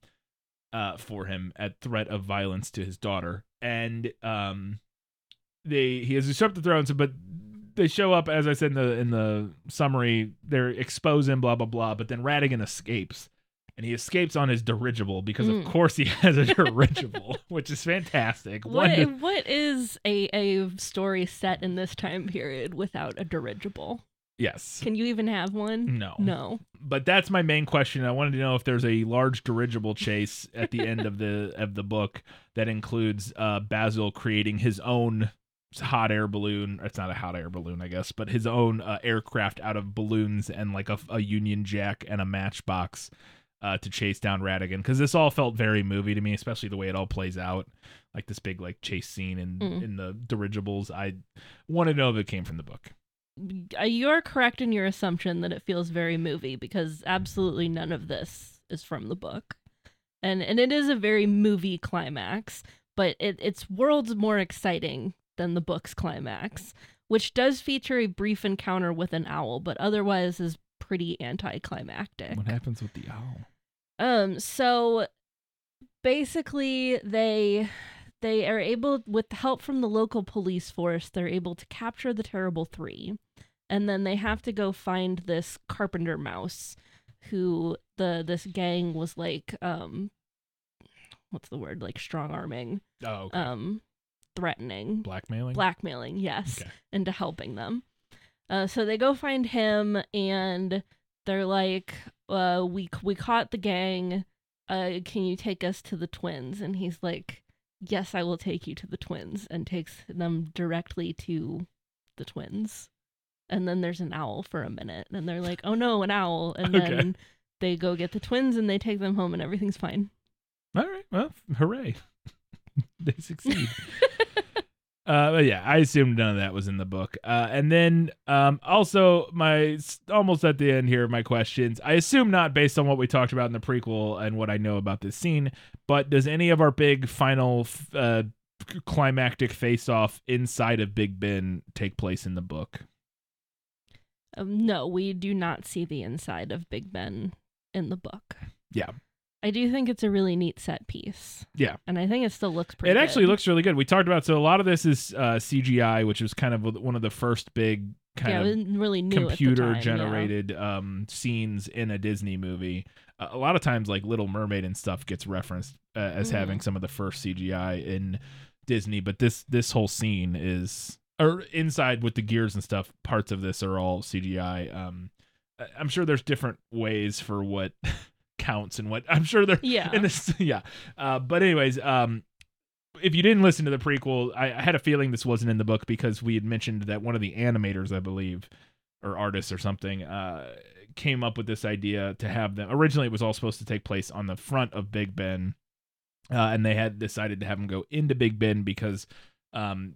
S1: uh, for him at threat of violence to his daughter, and um, they he has usurped the throne. So, but they show up as I said in the in the summary. They're exposing blah blah blah, but then Ratigan escapes. And he escapes on his dirigible because,
S3: Mm.
S1: of course, he has a [laughs] dirigible, which is fantastic.
S3: what what is a a story set in this time period without a dirigible?
S1: Yes.
S3: Can you even have one?
S1: No.
S3: No.
S1: but that's my main question. I wanted to know if there's a large dirigible chase at the end of the [laughs] of the book that includes uh, Basil creating his own hot air balloon. It's not a hot air balloon, I guess, but his own uh, aircraft out of balloons and like a, a Union Jack and a matchbox uh, to chase down Ratigan. Because this all felt very movie to me, especially the way it all plays out, like this big like chase scene in
S3: Mm.
S1: in the dirigibles. I want to know if it came from the book.
S3: Uh, You're correct in your assumption that it feels very movie because absolutely none of this is from the book. And and it is a very movie climax, but it, it's worlds more exciting than the book's climax, which does feature a brief encounter with an owl, but otherwise is pretty anticlimactic.
S1: What happens with the owl?
S3: Um, so basically they they are able with help from the local police force, they're able to capture the terrible three. And then they have to go find this carpenter mouse who the this gang was like um what's the word? Like strong arming,
S1: Oh, okay.
S3: um threatening
S1: blackmailing.
S3: blackmailing yes
S1: Okay.
S3: into helping them uh, so they go find him and they're like uh, we we caught the gang uh, can you take us to the twins and he's like yes i will take you to the twins and takes them directly to the twins and then there's an owl for a minute and they're like oh no an owl [laughs] and
S1: Okay.
S3: then they go get the twins and they take them home and everything's fine
S1: All right. Well, hooray. [laughs] they succeed. [laughs] uh, but yeah, I assumed none of that was in the book. Uh, and then um, also my almost at the end here, my questions. I assume not based on what we talked about in the prequel and what I know about this scene. But does any of our big final uh, climactic face off inside of Big Ben take place in the book?
S3: Um, no, we do not see the inside of Big Ben in the book.
S1: Yeah.
S3: I do think it's a really neat set piece.
S1: Yeah.
S3: And I think it still looks pretty
S1: It actually
S3: good.
S1: looks really good. We talked about so a lot of this is uh, CGI, which was kind of one of the first big kind
S3: yeah,
S1: of
S3: really new
S1: computer
S3: time, yeah.
S1: generated um, scenes in a Disney movie. Uh, a lot of times, like Little Mermaid and stuff gets referenced uh, as
S3: Mhm.
S1: having some of the first CGI in Disney, but this this whole scene is or inside with the gears and stuff. Parts of this are all CGI. Um, I'm sure there's different ways for what [laughs] counts and what I'm sure there
S3: Yeah.
S1: in this [laughs] yeah uh but anyways um if you didn't listen to the prequel I, I had a feeling this wasn't in the book because we had mentioned that one of the animators i believe or artists or something uh came up with this idea to have them originally it was all supposed to take place on the front of big ben uh, and they had decided to have them go into big ben because um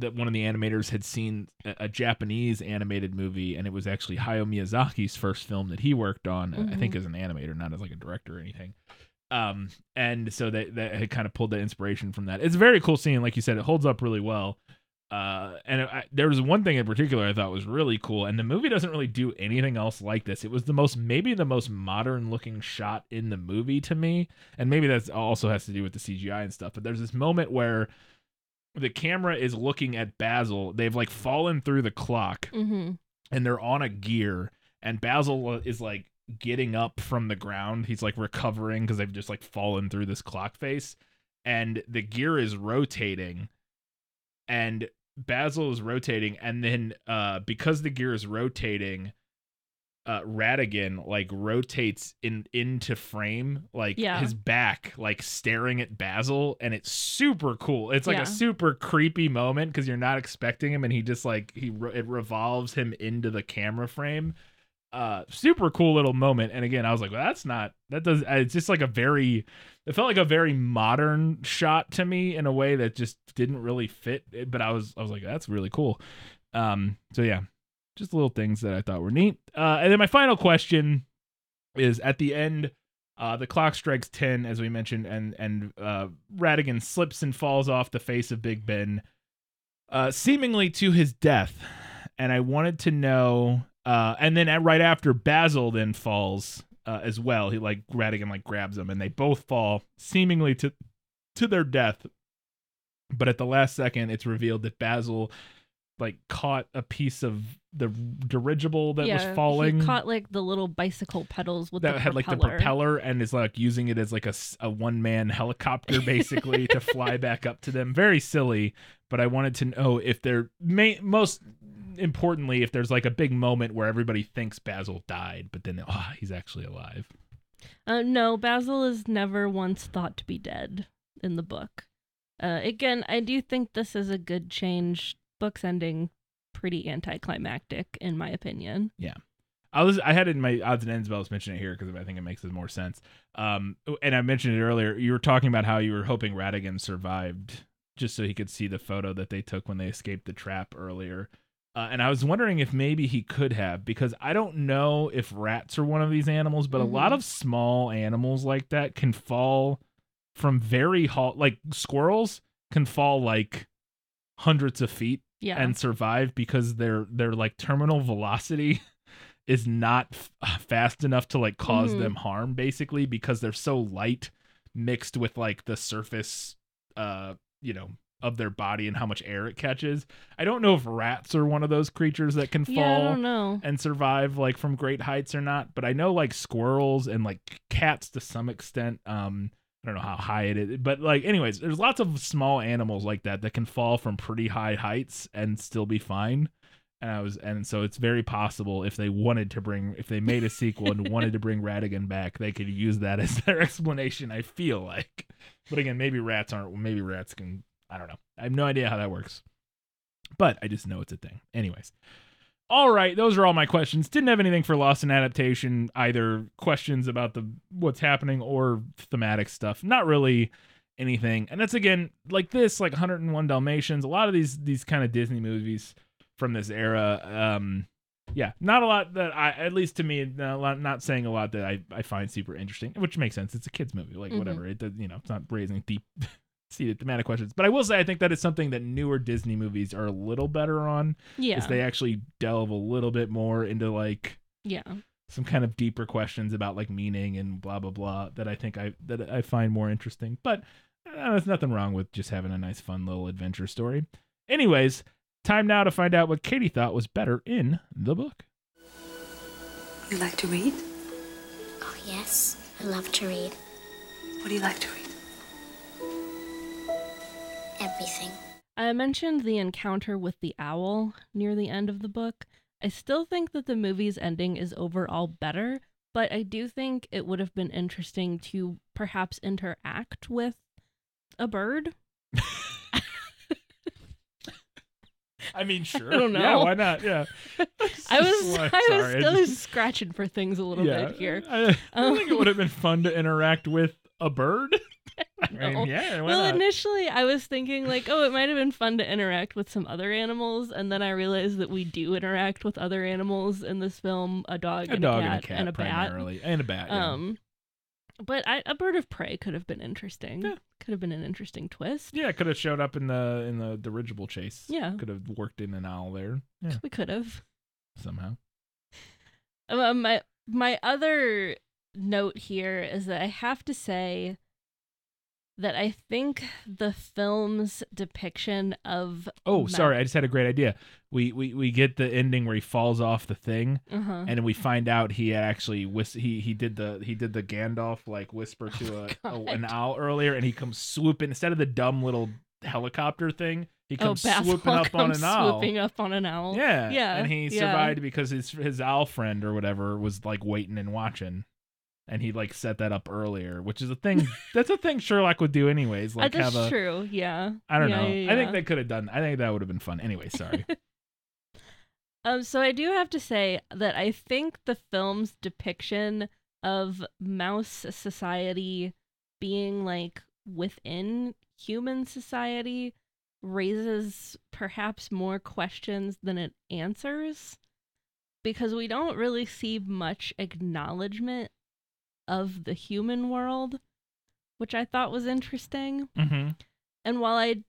S1: that one of the animators had seen a, a Japanese animated movie, and it was actually Hayao Miyazaki's first film that he worked on. I think
S3: Mhm.
S1: as an animator, not as like a director or anything. Um, and so they they had kind of pulled the inspiration from that. It's a very cool scene, like you said, it holds up really well. Uh, and I, there was one thing in particular I thought was really cool, and the movie doesn't really do anything else like this. It was the most, maybe the most modern looking shot in the movie to me, and maybe that also has to do with the CGI and stuff. But there's this moment where the camera is looking at Basil. They've like fallen through the clock,
S3: hmm
S1: and they're on a gear, and Basil is like getting up from the ground. He's like recovering because they've just like fallen through this clock face, and the gear is rotating, and Basil is rotating, and then uh because the gear is rotating, uh Ratigan like rotates in into frame, like
S3: Yeah.
S1: his back, like staring at Basil, and it's super cool. It's like
S3: Yeah.
S1: a super creepy moment because you're not expecting him, and he just like he it revolves him into the camera frame. Uh, super cool little moment. And again, I was like, well, that's not that does. It's just like a very it felt like a very modern shot to me in a way that just didn't really fit it, but i was i was like that's really cool um so yeah just little things that i thought were neat uh and then my final question is at the end uh the clock strikes 10 as we mentioned and and uh ratigan slips and falls off the face of big ben uh seemingly to his death and i wanted to know uh and then at, right after basil then falls uh, as well. He like Ratigan like grabs them and they both fall seemingly to to their death. But at the last second, it's revealed that Basil like caught a piece of the dirigible that
S3: yeah,
S1: was falling.
S3: He caught like the little bicycle pedals with
S1: that had like the
S3: propeller.
S1: propeller and is like using it as like a, a one man helicopter basically to fly [laughs] back up to them. Very silly, but I wanted to know if there may most importantly if there's like a big moment where everybody thinks Basil died, but then oh, he's actually alive.
S3: Uh, no, Basil is never once thought to be dead in the book. Uh, again, I do think this is a good change. Book's ending pretty anticlimactic, in my opinion. Yeah.
S1: I was I had it in my odds and ends, but I was mentioning it here because I think it makes more sense. Um, and I mentioned it earlier. You were talking about how you were hoping Ratigan survived just so he could see the photo that they took when they escaped the trap earlier. Uh, and I was wondering if maybe he could have because I don't know if rats are one of these animals, but a lot
S3: Mhm.
S1: of small animals like that can fall from very hall like squirrels can fall like hundreds of feet
S3: Yeah.
S1: and survive because their their like terminal velocity [laughs] is not f- fast enough to like cause
S3: Mhm.
S1: them harm basically because they're so light mixed with like the surface uh you know of their body and how much air it catches. I don't know if rats are one of those creatures that can fall
S3: know.
S1: and survive like from great heights or not, but I know like squirrels and like cats to some extent um I don't know how high it is, but like, anyways, there's lots of small animals like that that can fall from pretty high heights and still be fine. And I was, and so it's very possible if they wanted to bring, if they made a sequel and wanted to bring Ratigan back, they could use that as [laughs] their explanation. I feel like, but again, maybe rats aren't. Maybe rats can. I don't know. I have no idea how that works, but I just know it's a thing. Anyways, all right, those are all my questions. Didn't have anything for Lost in Adaptation, either questions about the what's happening or thematic stuff. Not really anything. And that's again like this, like 101 Dalmatians. A lot of these these kind of Disney movies from this era. Um, yeah, not a lot that I, at least to me, not, not saying a lot that I, I find super interesting, which makes sense. It's a kids movie, like
S3: Mhm.
S1: whatever. It does, you know, it's not raising deep [laughs] seated thematic questions. But I will say I think that is something that newer Disney movies are a little better on.
S3: Yeah.
S1: Is they actually delve a little bit more into like
S3: yeah.
S1: some kind of deeper questions about like meaning and blah blah blah that I think I that I find more interesting. But uh, there's nothing wrong with just having a nice fun little adventure story. Anyways, time now to find out what Katie thought was better in the book.
S5: You like to read?
S4: Oh, yes. I love to read.
S5: What do you like to read?
S4: Everything.
S3: I mentioned the encounter with the owl near the end of the book. I still think that the movie's ending is overall better, but I do think it would have been interesting to perhaps interact with a bird. [laughs]
S1: I mean, [laughs] sure.
S3: I don't know.
S1: Yeah,
S3: know.
S1: why not? Yeah. [laughs]
S3: I was
S1: Well,
S3: I was still
S1: just-
S3: scratching for things a little
S1: yeah.
S3: bit here.
S1: I, I
S3: Um,
S1: think it would have been fun to interact with a bird. [laughs] Yeah,
S3: well,
S1: not?
S3: initially I was thinking like, oh, it might have been fun to interact with some other animals, and then I realized that we do interact with other animals in this film: a dog,
S1: a
S3: and
S1: dog
S3: a cat,
S1: and a cat
S3: and a bat,
S1: and a bat. yeah.
S3: Um, but I, a bird of prey could have been interesting.
S1: Yeah.
S3: Could have been an interesting twist.
S1: yeah, it could have showed up in the in the dirigible chase.
S3: Yeah.
S1: could have worked in an owl there. Yeah,
S3: We could have.
S1: somehow.
S3: Um, my my other note here is that I have to say that I think the film's depiction of
S1: Oh,
S3: Ma-
S1: sorry, I just had a great idea. We we we get the ending where he falls off the thing,
S3: uh-huh.
S1: and we find out he actually whis- he he did the he did the Gandalf like whisper to a, a an owl earlier, and he comes swooping instead of the dumb little helicopter thing. He
S3: oh,
S1: comes
S3: Basil
S1: swooping up on an owl.
S3: swooping up on an owl.
S1: Yeah,
S3: Yeah,
S1: and he
S3: yeah.
S1: survived because his his owl friend or whatever was like waiting and watching, and he like set that up earlier, which is a thing. that's a thing Sherlock would do anyways.
S3: Uh,
S1: Like
S3: that's
S1: have a
S3: true. Yeah.
S1: I don't
S3: Yeah,
S1: know.
S3: yeah,
S1: I think they could have done. I think that would have been fun. Anyway, sorry. [laughs]
S3: Um, so I do have to say that I think the film's depiction of mouse society being like within human society raises perhaps more questions than it answers because we don't really see much acknowledgement of the human world, which I thought was interesting.
S1: mm-hmm.
S3: And while I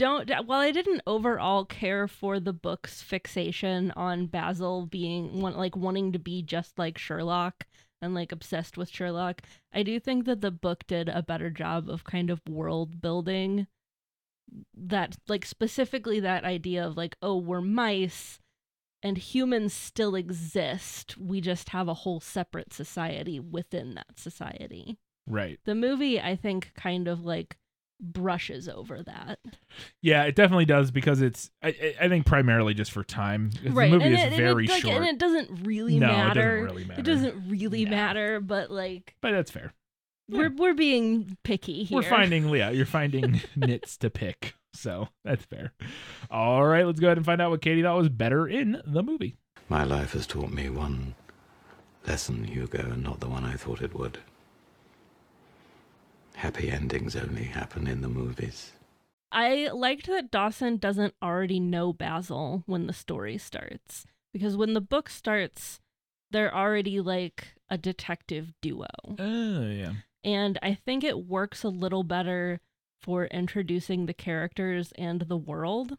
S3: don't while I didn't overall care for the book's fixation on Basil being one like wanting to be just like Sherlock and like obsessed with Sherlock, I do think that the book did a better job of kind of world building that like specifically that idea of like oh we're mice and humans still exist we just have a whole separate society within that society
S1: Right.
S3: the movie i think kind of like brushes over that
S1: Yeah, it definitely does because it's. I, I think primarily just for time.
S3: right
S1: The movie
S3: and
S1: is
S3: it, and
S1: very
S3: it, like,
S1: short,
S3: and it doesn't really
S1: No, it doesn't
S3: matter
S1: really matter.
S3: it doesn't really
S1: No.
S3: matter but like
S1: but that's fair.
S3: we're we're being picky here
S1: We're finding, yeah, you're finding [laughs] nits to pick, so that's fair. All right, let's go ahead and find out what Katie thought was better in the movie.
S6: My life has taught me one lesson, Hugo, and not the one I thought it would. Happy endings only happen in the movies.
S3: I liked that Dawson doesn't already know Basil when the story starts because when the book starts, they're already like a detective duo.
S1: Oh yeah,
S3: And I think it works a little better for introducing the characters and the world.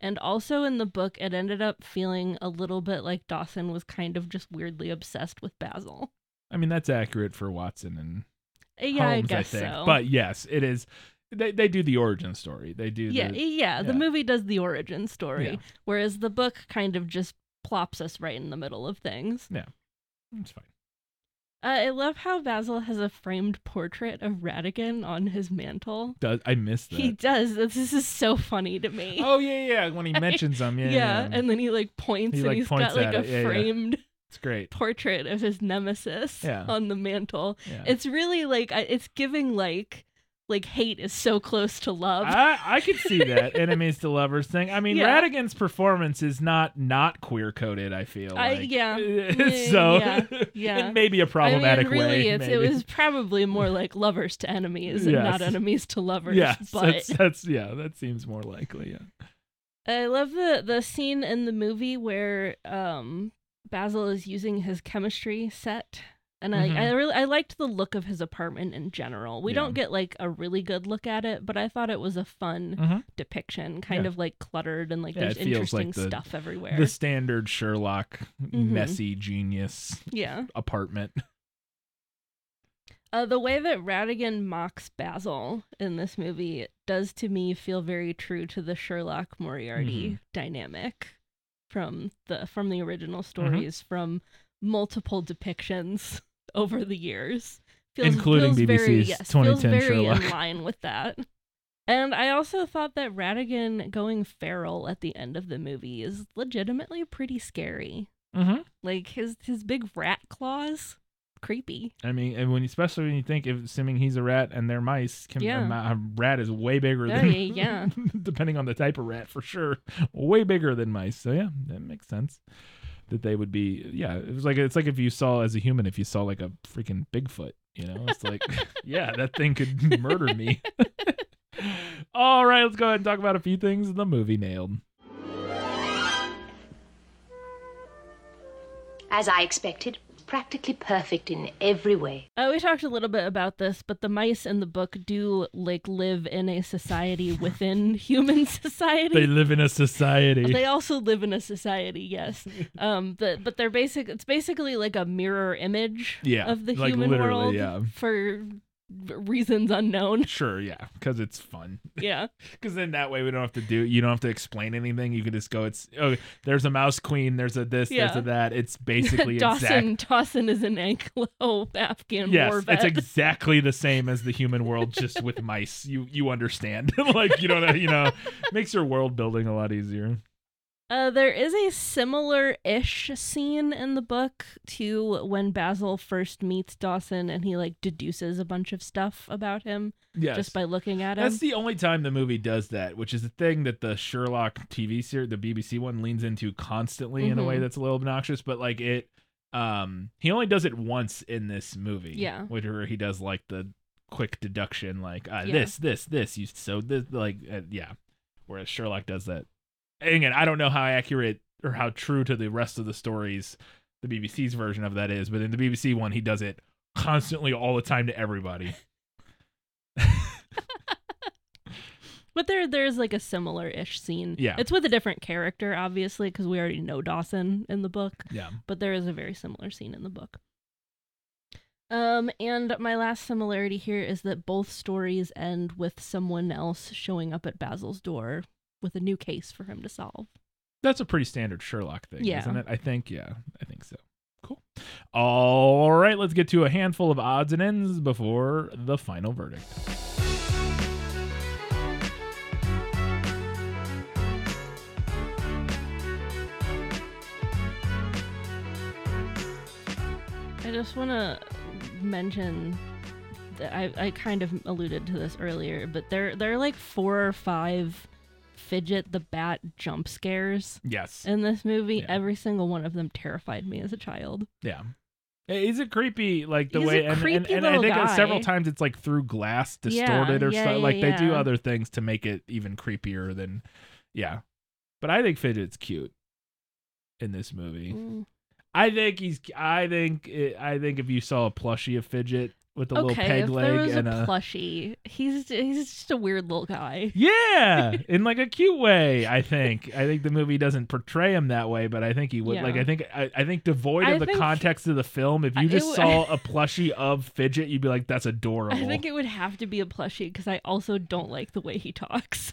S3: And also in the book, it ended up feeling a little bit like Dawson was kind of just weirdly obsessed with Basil.
S1: I mean that's accurate for Watson and
S3: Uh, Yeah, I
S1: Holmes,
S3: guess
S1: think.
S3: so.
S1: But yes, it is. They they do the origin story. They do.
S3: yeah,
S1: the,
S3: yeah, the movie does the origin story,
S1: Yeah.
S3: whereas the book kind of just plops us right in the middle of things.
S1: Yeah, it's fine.
S3: Uh, I love how Basil has a framed portrait of Ratigan on his mantle.
S1: Does I missed that?
S3: He does. This this is so funny to me.
S1: oh yeah, yeah. When he [laughs] mentions them, yeah,
S3: yeah,
S1: yeah,
S3: and then he like points
S1: He,
S3: and
S1: like,
S3: he's
S1: points
S3: got like
S1: at
S3: a
S1: it. Yeah, yeah.
S3: framed
S1: it's great.
S3: portrait of his nemesis
S1: Yeah.
S3: on the mantle.
S1: Yeah.
S3: It's really like I- it's giving like like hate is so close to love.
S1: I, I could see that enemies to [laughs] lovers thing. I mean,
S3: Yeah.
S1: Ratigan's performance is not not queer coded. I feel
S3: I- yeah. [laughs]
S1: so
S3: Yeah, yeah. [laughs]
S1: it may be a
S3: I
S1: problematic
S3: mean, really,
S1: way.
S3: it was probably more like lovers to enemies and not enemies to lovers.
S1: Yes,
S3: but
S1: that's, that's yeah. That seems more likely. Yeah.
S3: I love the the scene in the movie where um Basil is using his chemistry set And I, I
S1: Mhm.
S3: really I liked the look of his apartment in general. We
S1: Yeah.
S3: don't get like a really good look at it, but I thought it was a fun
S1: Mhm.
S3: depiction, kind
S1: Yeah.
S3: of like cluttered and like
S1: Yeah,
S3: there's
S1: feels like
S3: interesting
S1: the-
S3: stuff everywhere.
S1: The standard Sherlock
S3: Mhm.
S1: messy genius
S3: yeah.
S1: apartment.
S3: Uh, the way that Ratigan mocks Basil in this movie does to me feel very true to the Sherlock Moriarty
S1: Mm-hmm.
S3: dynamic from the from the original
S1: Mm-hmm.
S3: stories from multiple depictions over the years. Feels,
S1: Including
S3: feels very,
S1: BBC's
S3: yes,
S1: 2010
S3: feels very
S1: Sherlock.
S3: in line with that. And I also thought that Ratigan going feral at the end of the movie is legitimately pretty scary.
S1: Mm-hmm.
S3: Like his his big rat claws, creepy.
S1: I mean, and when especially when you think, if assuming he's a rat and they're mice, can,
S3: Yeah.
S1: a, a rat is way bigger
S3: Oh,
S1: than
S3: yeah. [laughs]
S1: depending on the type of rat for sure, way bigger than mice. So yeah, that makes sense that they would be. Yeah, it was like it's like if you saw as a human, if you saw like a freaking Bigfoot, you know, it's like [laughs] [laughs] yeah, that thing could murder me. [laughs] All right, let's go ahead and talk about a few things in the movie nailed.
S7: As I expected, practically perfect in every way.
S3: Uh, we talked a little bit about this, but the mice in the book do like live in a society within [laughs] human society.
S1: They live in a society.
S3: They also live in a society, yes. [laughs] Um, but but they're basic. It's basically like a mirror image
S1: Yeah,
S3: of the
S1: like
S3: human world
S1: yeah.
S3: for reasons unknown. [laughs]
S1: Sure, yeah, because it's fun.
S3: Yeah, [laughs]
S1: Because then that way we don't have to do. You don't have to explain anything. You can just go. It's oh, there's a mouse queen. There's a this. There's a that. It's [laughs] basically
S3: Dawson.
S1: exact.
S3: Dawson is an Anglo Afghan war
S1: Yes,
S3: vet.
S1: it's exactly the same as the human world, just with mice. You you understand? like you don't know. You know, makes your world building a lot easier.
S3: Uh, there is a similar-ish scene in the book to when Basil first meets Dawson, and he like deduces a bunch of stuff about him
S1: Yes,
S3: just by looking at him.
S1: That's the only time the movie does that, which is the thing that the Sherlock TV series, the BBC one, leans into constantly in a way
S3: Mhm.
S1: that's a little obnoxious. But like it, um, he only does it once in this movie.
S3: Yeah.
S1: where he does like the quick deduction, like uh,
S3: Yeah.
S1: this, this, this. You so this, like uh, yeah. Whereas Sherlock does that. Again, I don't know how accurate or how true to the rest of the stories the BBC's version of that is, but in the BBC one, he does it constantly all the time to everybody. [laughs] [laughs]
S3: But there, there's like a similar-ish scene.
S1: Yeah.
S3: it's with a different character, obviously, because we already know Dawson in the book.
S1: Yeah.
S3: But there is a very similar scene in the book. Um, and my last similarity here is that both stories end with someone else showing up at Basil's door with a new case for him to solve.
S1: That's a pretty standard Sherlock thing,
S3: Yeah.
S1: isn't it? I think, yeah, I think so. Cool. All right, let's get to a handful of odds and ends before the final verdict.
S3: I just want to mention that I, I kind of alluded to this earlier, but there there are like four or five fidget the bat jump scares
S1: Yes.
S3: in this movie.
S1: Yeah.
S3: Every single one of them terrified me as a child.
S1: Yeah. Is it creepy like the
S3: He's
S1: way
S3: a
S1: and, and,
S3: creepy
S1: and I think uh, several times it's like through glass
S3: Yeah,
S1: distorted or
S3: yeah,
S1: stuff
S3: yeah,
S1: like they do other things to make it even creepier than yeah. But I think Fidget's cute in this movie.
S3: Mm.
S1: I think he's I think it, I think if you saw a plushie of Fidget with a little
S3: okay,
S1: peg
S3: if
S1: leg
S3: there was
S1: and
S3: a
S1: a
S3: plushie, he's he's just a weird little guy. [laughs]
S1: Yeah, [laughs] in like a cute way. I think. I think the movie doesn't portray him that way, but I think he would. Like, I think. I, I think devoid
S3: I
S1: of the
S3: think-
S1: context of the film, if you just
S3: w-
S1: saw [laughs] a plushie of Fidget, you'd be like, "That's adorable."
S3: I think it would have to be a plushie because I also don't like the way he talks.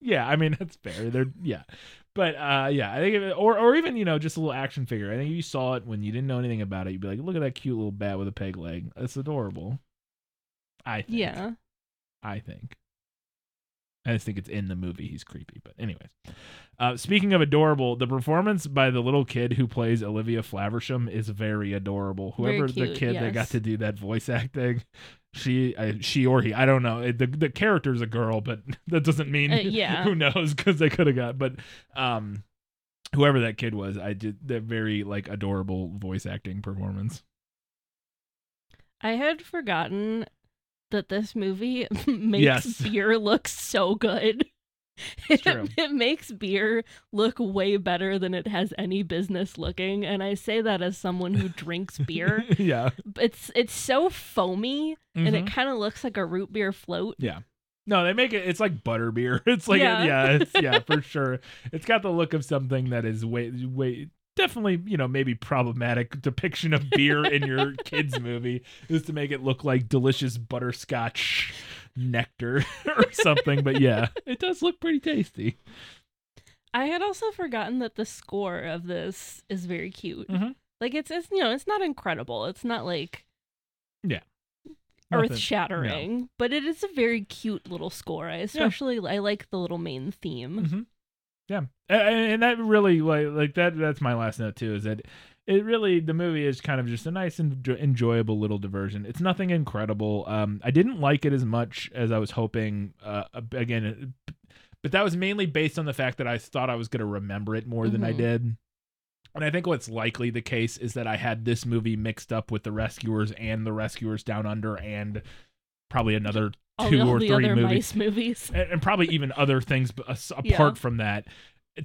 S1: yeah, I mean that's fair. They're yeah, but uh, yeah, I think, if, or or even you know just a little action figure. I think if you saw it when you didn't know anything about it, you'd be like, "Look at that cute little bat with a peg leg. That's adorable." I think.
S3: Yeah.
S1: I think. I just think it's in the movie. He's creepy. But, anyways. Uh, speaking of adorable, the performance by the little kid who plays Olivia Flaversham is very adorable.
S3: Very
S1: Whoever the
S3: cute,
S1: kid that got to do that voice acting, she, uh, she or he, I don't know. The the character's a girl, but [laughs] that doesn't mean
S3: Uh, yeah. [laughs]
S1: who knows because they could have got. But um, whoever that kid was, I did that very like adorable voice acting performance.
S3: I had forgotten that this movie [laughs] makes
S1: Yes.
S3: beer look so good. [laughs] it, it makes beer look way better than it has any business looking, and I say that as someone who drinks [laughs] beer.
S1: yeah.
S3: It's it's so foamy, and it
S1: Mhm.
S3: kind of looks like a root beer float.
S1: Yeah. No, they make it. It's like butter beer. [laughs] It's like
S3: Yeah.
S1: yeah, it's yeah for sure. It's got the look of something that is way way definitely you know maybe problematic depiction of beer in your kids movie is to make it look like delicious butterscotch nectar [laughs] or something. But yeah, [laughs] it does look pretty tasty.
S3: I had also forgotten that the score of this is very cute.
S1: Mhm.
S3: Like it's it's you know it's not incredible. It's not like
S1: yeah
S3: earth shattering, but it is a very cute little score. I especially I like the little main theme.
S1: Mhm. Yeah, A- a- and that really like like that. That's my last note too. Is that it really the movie is kind of just a nice and enjoyable little diversion. It's nothing incredible. Um, I didn't like it as much as I was hoping. Uh, again, but that was mainly based on the fact that I thought I was going to remember it more than I
S3: Mhm.
S1: did. And I think what's likely the case is that I had this movie mixed up with The Rescuers and The Rescuers Down Under and probably another two
S3: all
S1: or
S3: the
S1: three movies
S3: movies.
S1: and, and probably even other things apart
S3: Yeah.
S1: from that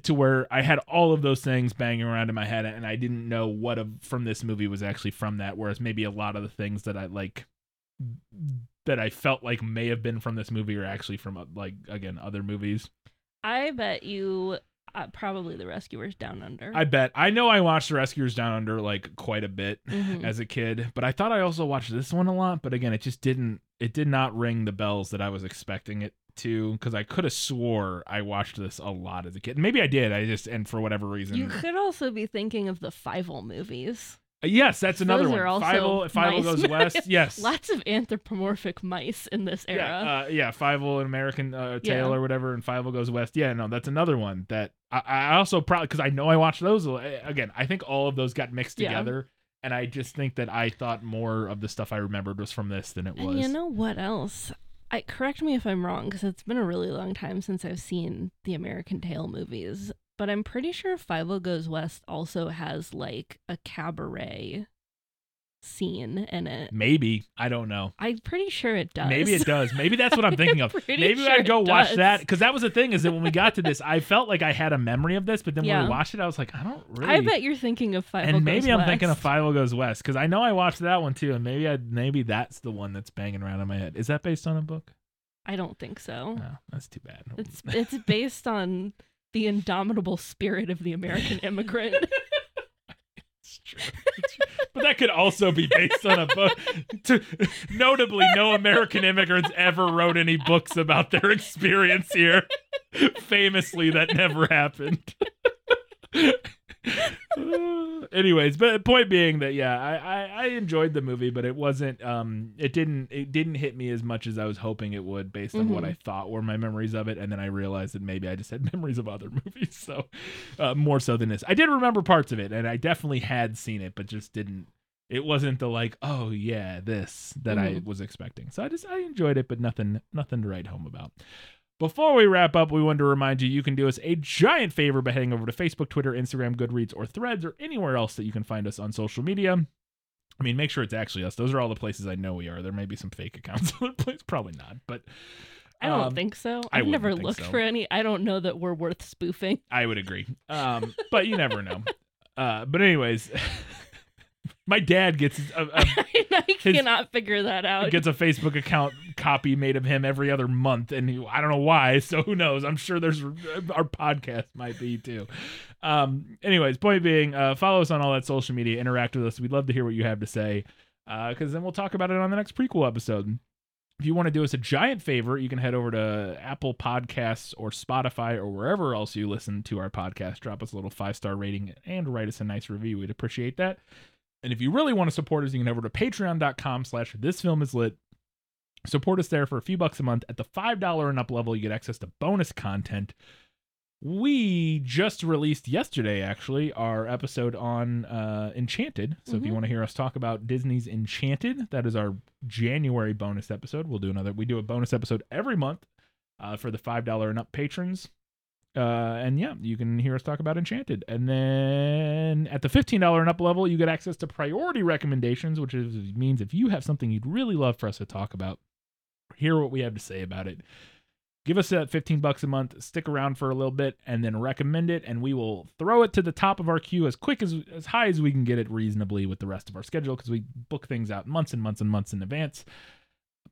S1: to where I had all of those things banging around in my head and I didn't know what of from this movie was actually from that whereas maybe a lot of the things that I like that I felt like may have been from this movie are actually from uh, like again other movies.
S3: I bet you uh, probably the rescuers down under.
S1: I bet. I know I watched The Rescuers Down Under like quite a bit
S3: Mhm.
S1: as a kid, but I thought I also watched this one a lot, but again, it just didn't it did not ring the bells that I was expecting it to cuz I could have swore I watched this a lot as a kid. Maybe I did. I just and for whatever reason.
S3: you could also be thinking of the Fievel movies.
S1: Uh, yes, that's another
S3: Those
S1: one.
S3: are also
S1: Fievel, [laughs] goes west. Yes.
S3: Lots of anthropomorphic mice in this era.
S1: Yeah, uh, yeah, Fievel and American uh, Tale
S3: Yeah.
S1: or whatever, and Fievel Goes West. Yeah, no, that's another one that I, I also probably because I know I watched those uh, again. I think all of those got mixed
S3: Yeah.
S1: together, and I just think that I thought more of the stuff I remembered was from this than it was.
S3: And you know what else? I correct me if I'm wrong because it's been a really long time since I've seen the American Tail movies, but I'm pretty sure Fievel Goes West also has like a cabaret scene in it.
S1: Maybe I don't know.
S3: I'm pretty sure it does.
S1: Maybe it does. Maybe that's what I'm thinking of. [laughs] Maybe
S3: sure
S1: I'd go watch
S3: does.
S1: that because that was the thing is that when we got to this, I felt like I had a memory of this, but then when
S3: Yeah.
S1: we watched it, I was like, I don't really.
S3: I bet you're thinking of Fievel
S1: and maybe I'm thinking of
S3: West.
S1: Fievel Goes West because I know I watched that one too, and maybe I maybe that's the one that's banging around in my head. Is that based on a book?
S3: I don't think so.
S1: No, that's too bad.
S3: It's it's based on the indomitable spirit of the American immigrant. [laughs]
S1: It's true. It's true. But that could also be based on a book. To, notably, no American immigrants ever wrote any books about their experience here. Famously, that never happened. [laughs] Anyways, but point being that yeah, I, I I enjoyed the movie, but it wasn't um it didn't it didn't hit me as much as I was hoping it would based on what
S3: Mhm.
S1: I thought were my memories of it, and then I realized that maybe I just had [laughs] memories of other movies, so uh, more so than this. I did remember parts of it, and I definitely had seen it, but just didn't. It wasn't the like, oh yeah, this that I
S3: Mhm.
S1: was expecting. So I just I enjoyed it, but nothing nothing to write home about. Before we wrap up, we wanted to remind you you can do us a giant favor by heading over to Facebook, Twitter, Instagram, Goodreads, or Threads, or anywhere else that you can find us on social media. I mean, make sure it's actually us. Those are all the places I know we are. There may be some fake accounts [laughs] other places, probably not, but
S3: I don't
S1: um,
S3: think so.
S1: I
S3: I've never looked
S1: so.
S3: for any. I don't know that we're worth spoofing.
S1: I would agree. Um, but you never know. [laughs] Uh, but anyways, my dad gets a, a [laughs]
S3: I
S1: His-
S3: cannot figure that out.
S1: gets a Facebook account copy made of him every other month, and he, I don't know why. So who knows? I'm sure there's our podcast might be too. Um, anyways, point being, uh, follow us on all that social media, interact with us. We'd love to hear what you have to say, because then we'll talk about it on the next prequel episode. If you want to do us a giant favor, you can head over to Apple Podcasts or Spotify or wherever else you listen to our podcast. Drop us a little five star rating and write us a nice review. We'd appreciate that. And if you really want to support us, you can head over to patreon.com slash this film is lit. Support us there for a few bucks a month. At the $5 and up level, you get access to bonus content. We just released yesterday, actually, our episode on uh, Enchanted. So if you
S3: Mhm.
S1: want to hear us talk about Disney's Enchanted, that is our January bonus episode. We'll do another. We do a bonus episode every month uh, for the $5 and up patrons. Uh, and yeah, you can hear us talk about Enchanted. And then at the $15 and up level, you get access to priority recommendations, which is, means if you have something you'd really love for us to talk about, hear what we have to say about it. give us that 15 bucks a month, stick around for a little bit, and then recommend it, and we will throw it to the top of our queue as quick as as high as we can get it reasonably with the rest of our schedule because we book things out months and months and months in advance.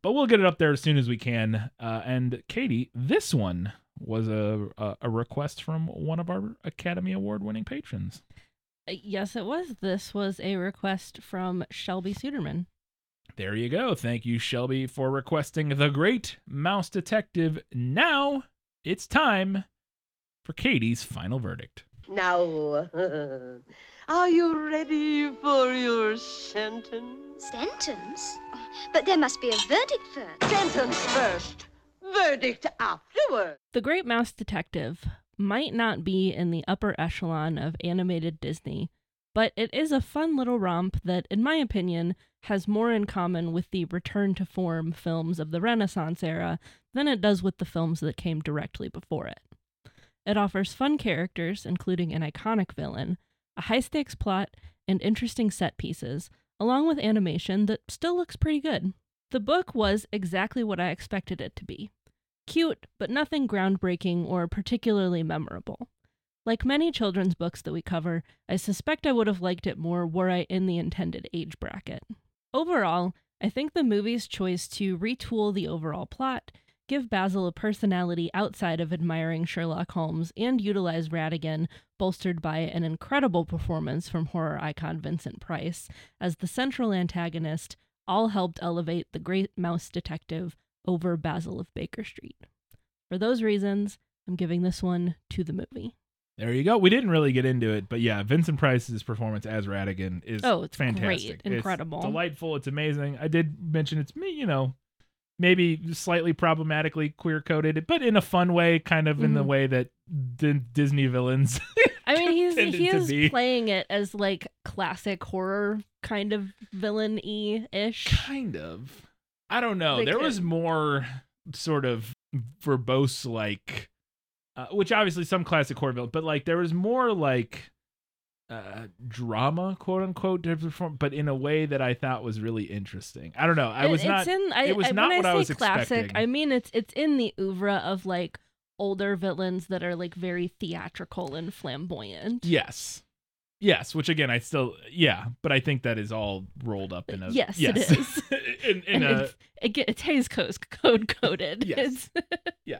S1: But we'll get it up there as soon as we can. Uh, and Katie, this one was a, a a request from one of our Academy Award winning patrons.
S3: Uh, Yes, it was. This was a request from Shelby Suderman.
S1: There you go. Thank you, Shelby, for requesting the Great Mouse Detective. Now it's time for Katie's final verdict.
S8: Now, [laughs] are you ready for your sentence?
S4: Sentence? But there must be a verdict first.
S8: Sentence first, verdict.
S3: The Great Mouse Detective might not be in the upper echelon of animated Disney, but it is a fun little romp that, in my opinion, has more in common with the return to form films of the Renaissance era than it does with the films that came directly before it. It offers fun characters, including an iconic villain, a high stakes plot, and interesting set pieces, along with animation that still looks pretty good. The book was exactly what I expected it to be cute, but nothing groundbreaking or particularly memorable. Like many children's books that we cover, I suspect I would have liked it more were I in the intended age bracket. Overall, I think the movie's choice to retool the overall plot, give Basil a personality outside of admiring Sherlock Holmes, and utilize Ratigan, bolstered by an incredible performance from horror icon Vincent Price, as the central antagonist, all helped elevate the great mouse detective over Basil of Baker Street. For those reasons, I'm giving this one to the movie.
S1: There you go. We didn't really get into it, but yeah, Vincent Price's performance as Ratigan is
S3: Oh, it's great.
S1: fantastic. It's
S3: Incredible.
S1: delightful. It's amazing. I did mention it's me, you know, maybe slightly problematically queer coded, but in a fun way, kind of in the
S3: Mhm.
S1: way that D- Disney villains. [laughs]
S3: I mean, [laughs] he's he is
S1: be.
S3: playing it as like classic horror kind of villain y ish.
S1: kind of. I don't know.
S3: They
S1: there was more sort of verbose, like, uh, which obviously some classic horror villain, but like there was more like uh drama quote unquote to perform but in a way that i thought was really interesting i don't know i was
S3: it's
S1: not
S3: in, I,
S1: it was
S3: I,
S1: not
S3: when
S1: what
S3: I
S1: I was
S3: classic,
S1: expecting.
S3: I mean it's it's in the oeuvre of like older villains that are like very theatrical and flamboyant.
S1: yes yes which again i still yeah but i think that is all rolled up in a
S3: Yes, it is. [laughs]
S1: in, in
S3: and
S1: a
S3: it's, it it's Hayes Coast code coded.
S1: Yes. [laughs]
S3: yeah,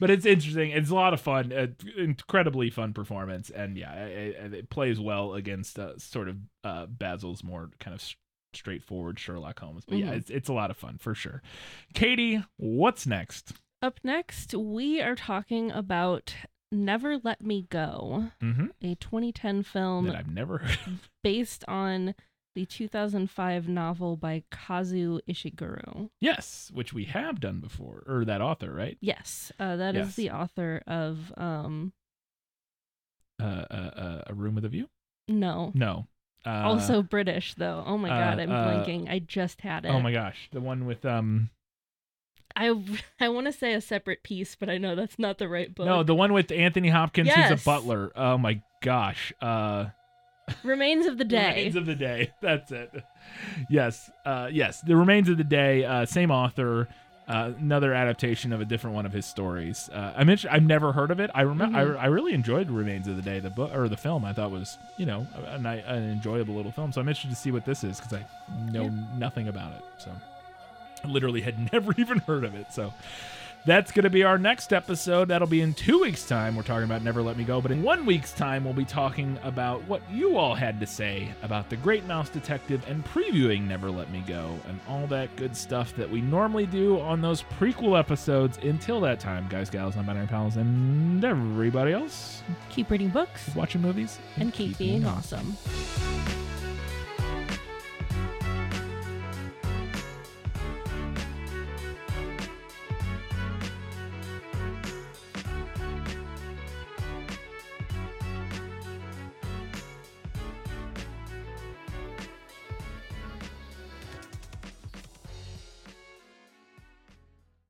S1: but it's interesting. It's a lot of fun. Uh, incredibly fun performance, and yeah, it, it- it plays well against uh, sort of uh, Basil's more kind of s- straightforward Sherlock Holmes. But yeah,
S3: Mhm.
S1: it's it's a lot of fun for sure. Katie, what's next?
S3: Up next, we are talking about Never Let Me Go,
S1: Mm-hmm.
S3: a 2010 film
S1: That I've never heard. of.
S3: based on the 2005 novel by Kazuo Ishiguro.
S1: yes, which we have done before, or that author, right?
S3: Yes, uh, that is
S1: Yes.
S3: the author of um
S1: Uh, uh, uh, a Room with a View.
S3: no,
S1: No. Uh,
S3: also British though. Oh my god,
S1: uh,
S3: I'm blanking. I just had it.
S1: Oh my gosh, the one with um.
S3: I [laughs] I want to say a separate piece, but I know that's not the right book.
S1: No, the one with Anthony Hopkins, who's
S3: Yes.
S1: a butler. Oh my gosh. Uh.
S3: Remains of the [laughs] Day.
S1: Remains of the Day. [laughs] That's it. Yes. Uh, yes. The Remains of the Day. Uh, same author. Uh, another adaptation of a different one of his stories. Uh, I'm inter- I've never heard of it. I remember.
S3: Mhm.
S1: I, I really enjoyed Remains of the Day. The book or the film. I thought was you know a, a, an enjoyable little film. So I'm interested to see what this is because I know nothing about it. So I literally had [laughs] never even heard of it. So. That's going to be our next episode. That'll be in two weeks' time. We're talking about Never Let Me Go. But in one week's time, we'll be talking about what you all had to say about The Great Mouse Detective and previewing Never Let Me Go and all that good stuff that we normally do on those prequel episodes. Until that time, guys, gals, non binary pals, and everybody else,
S3: Keep reading books
S1: keep watching movies
S3: and keep being awesome.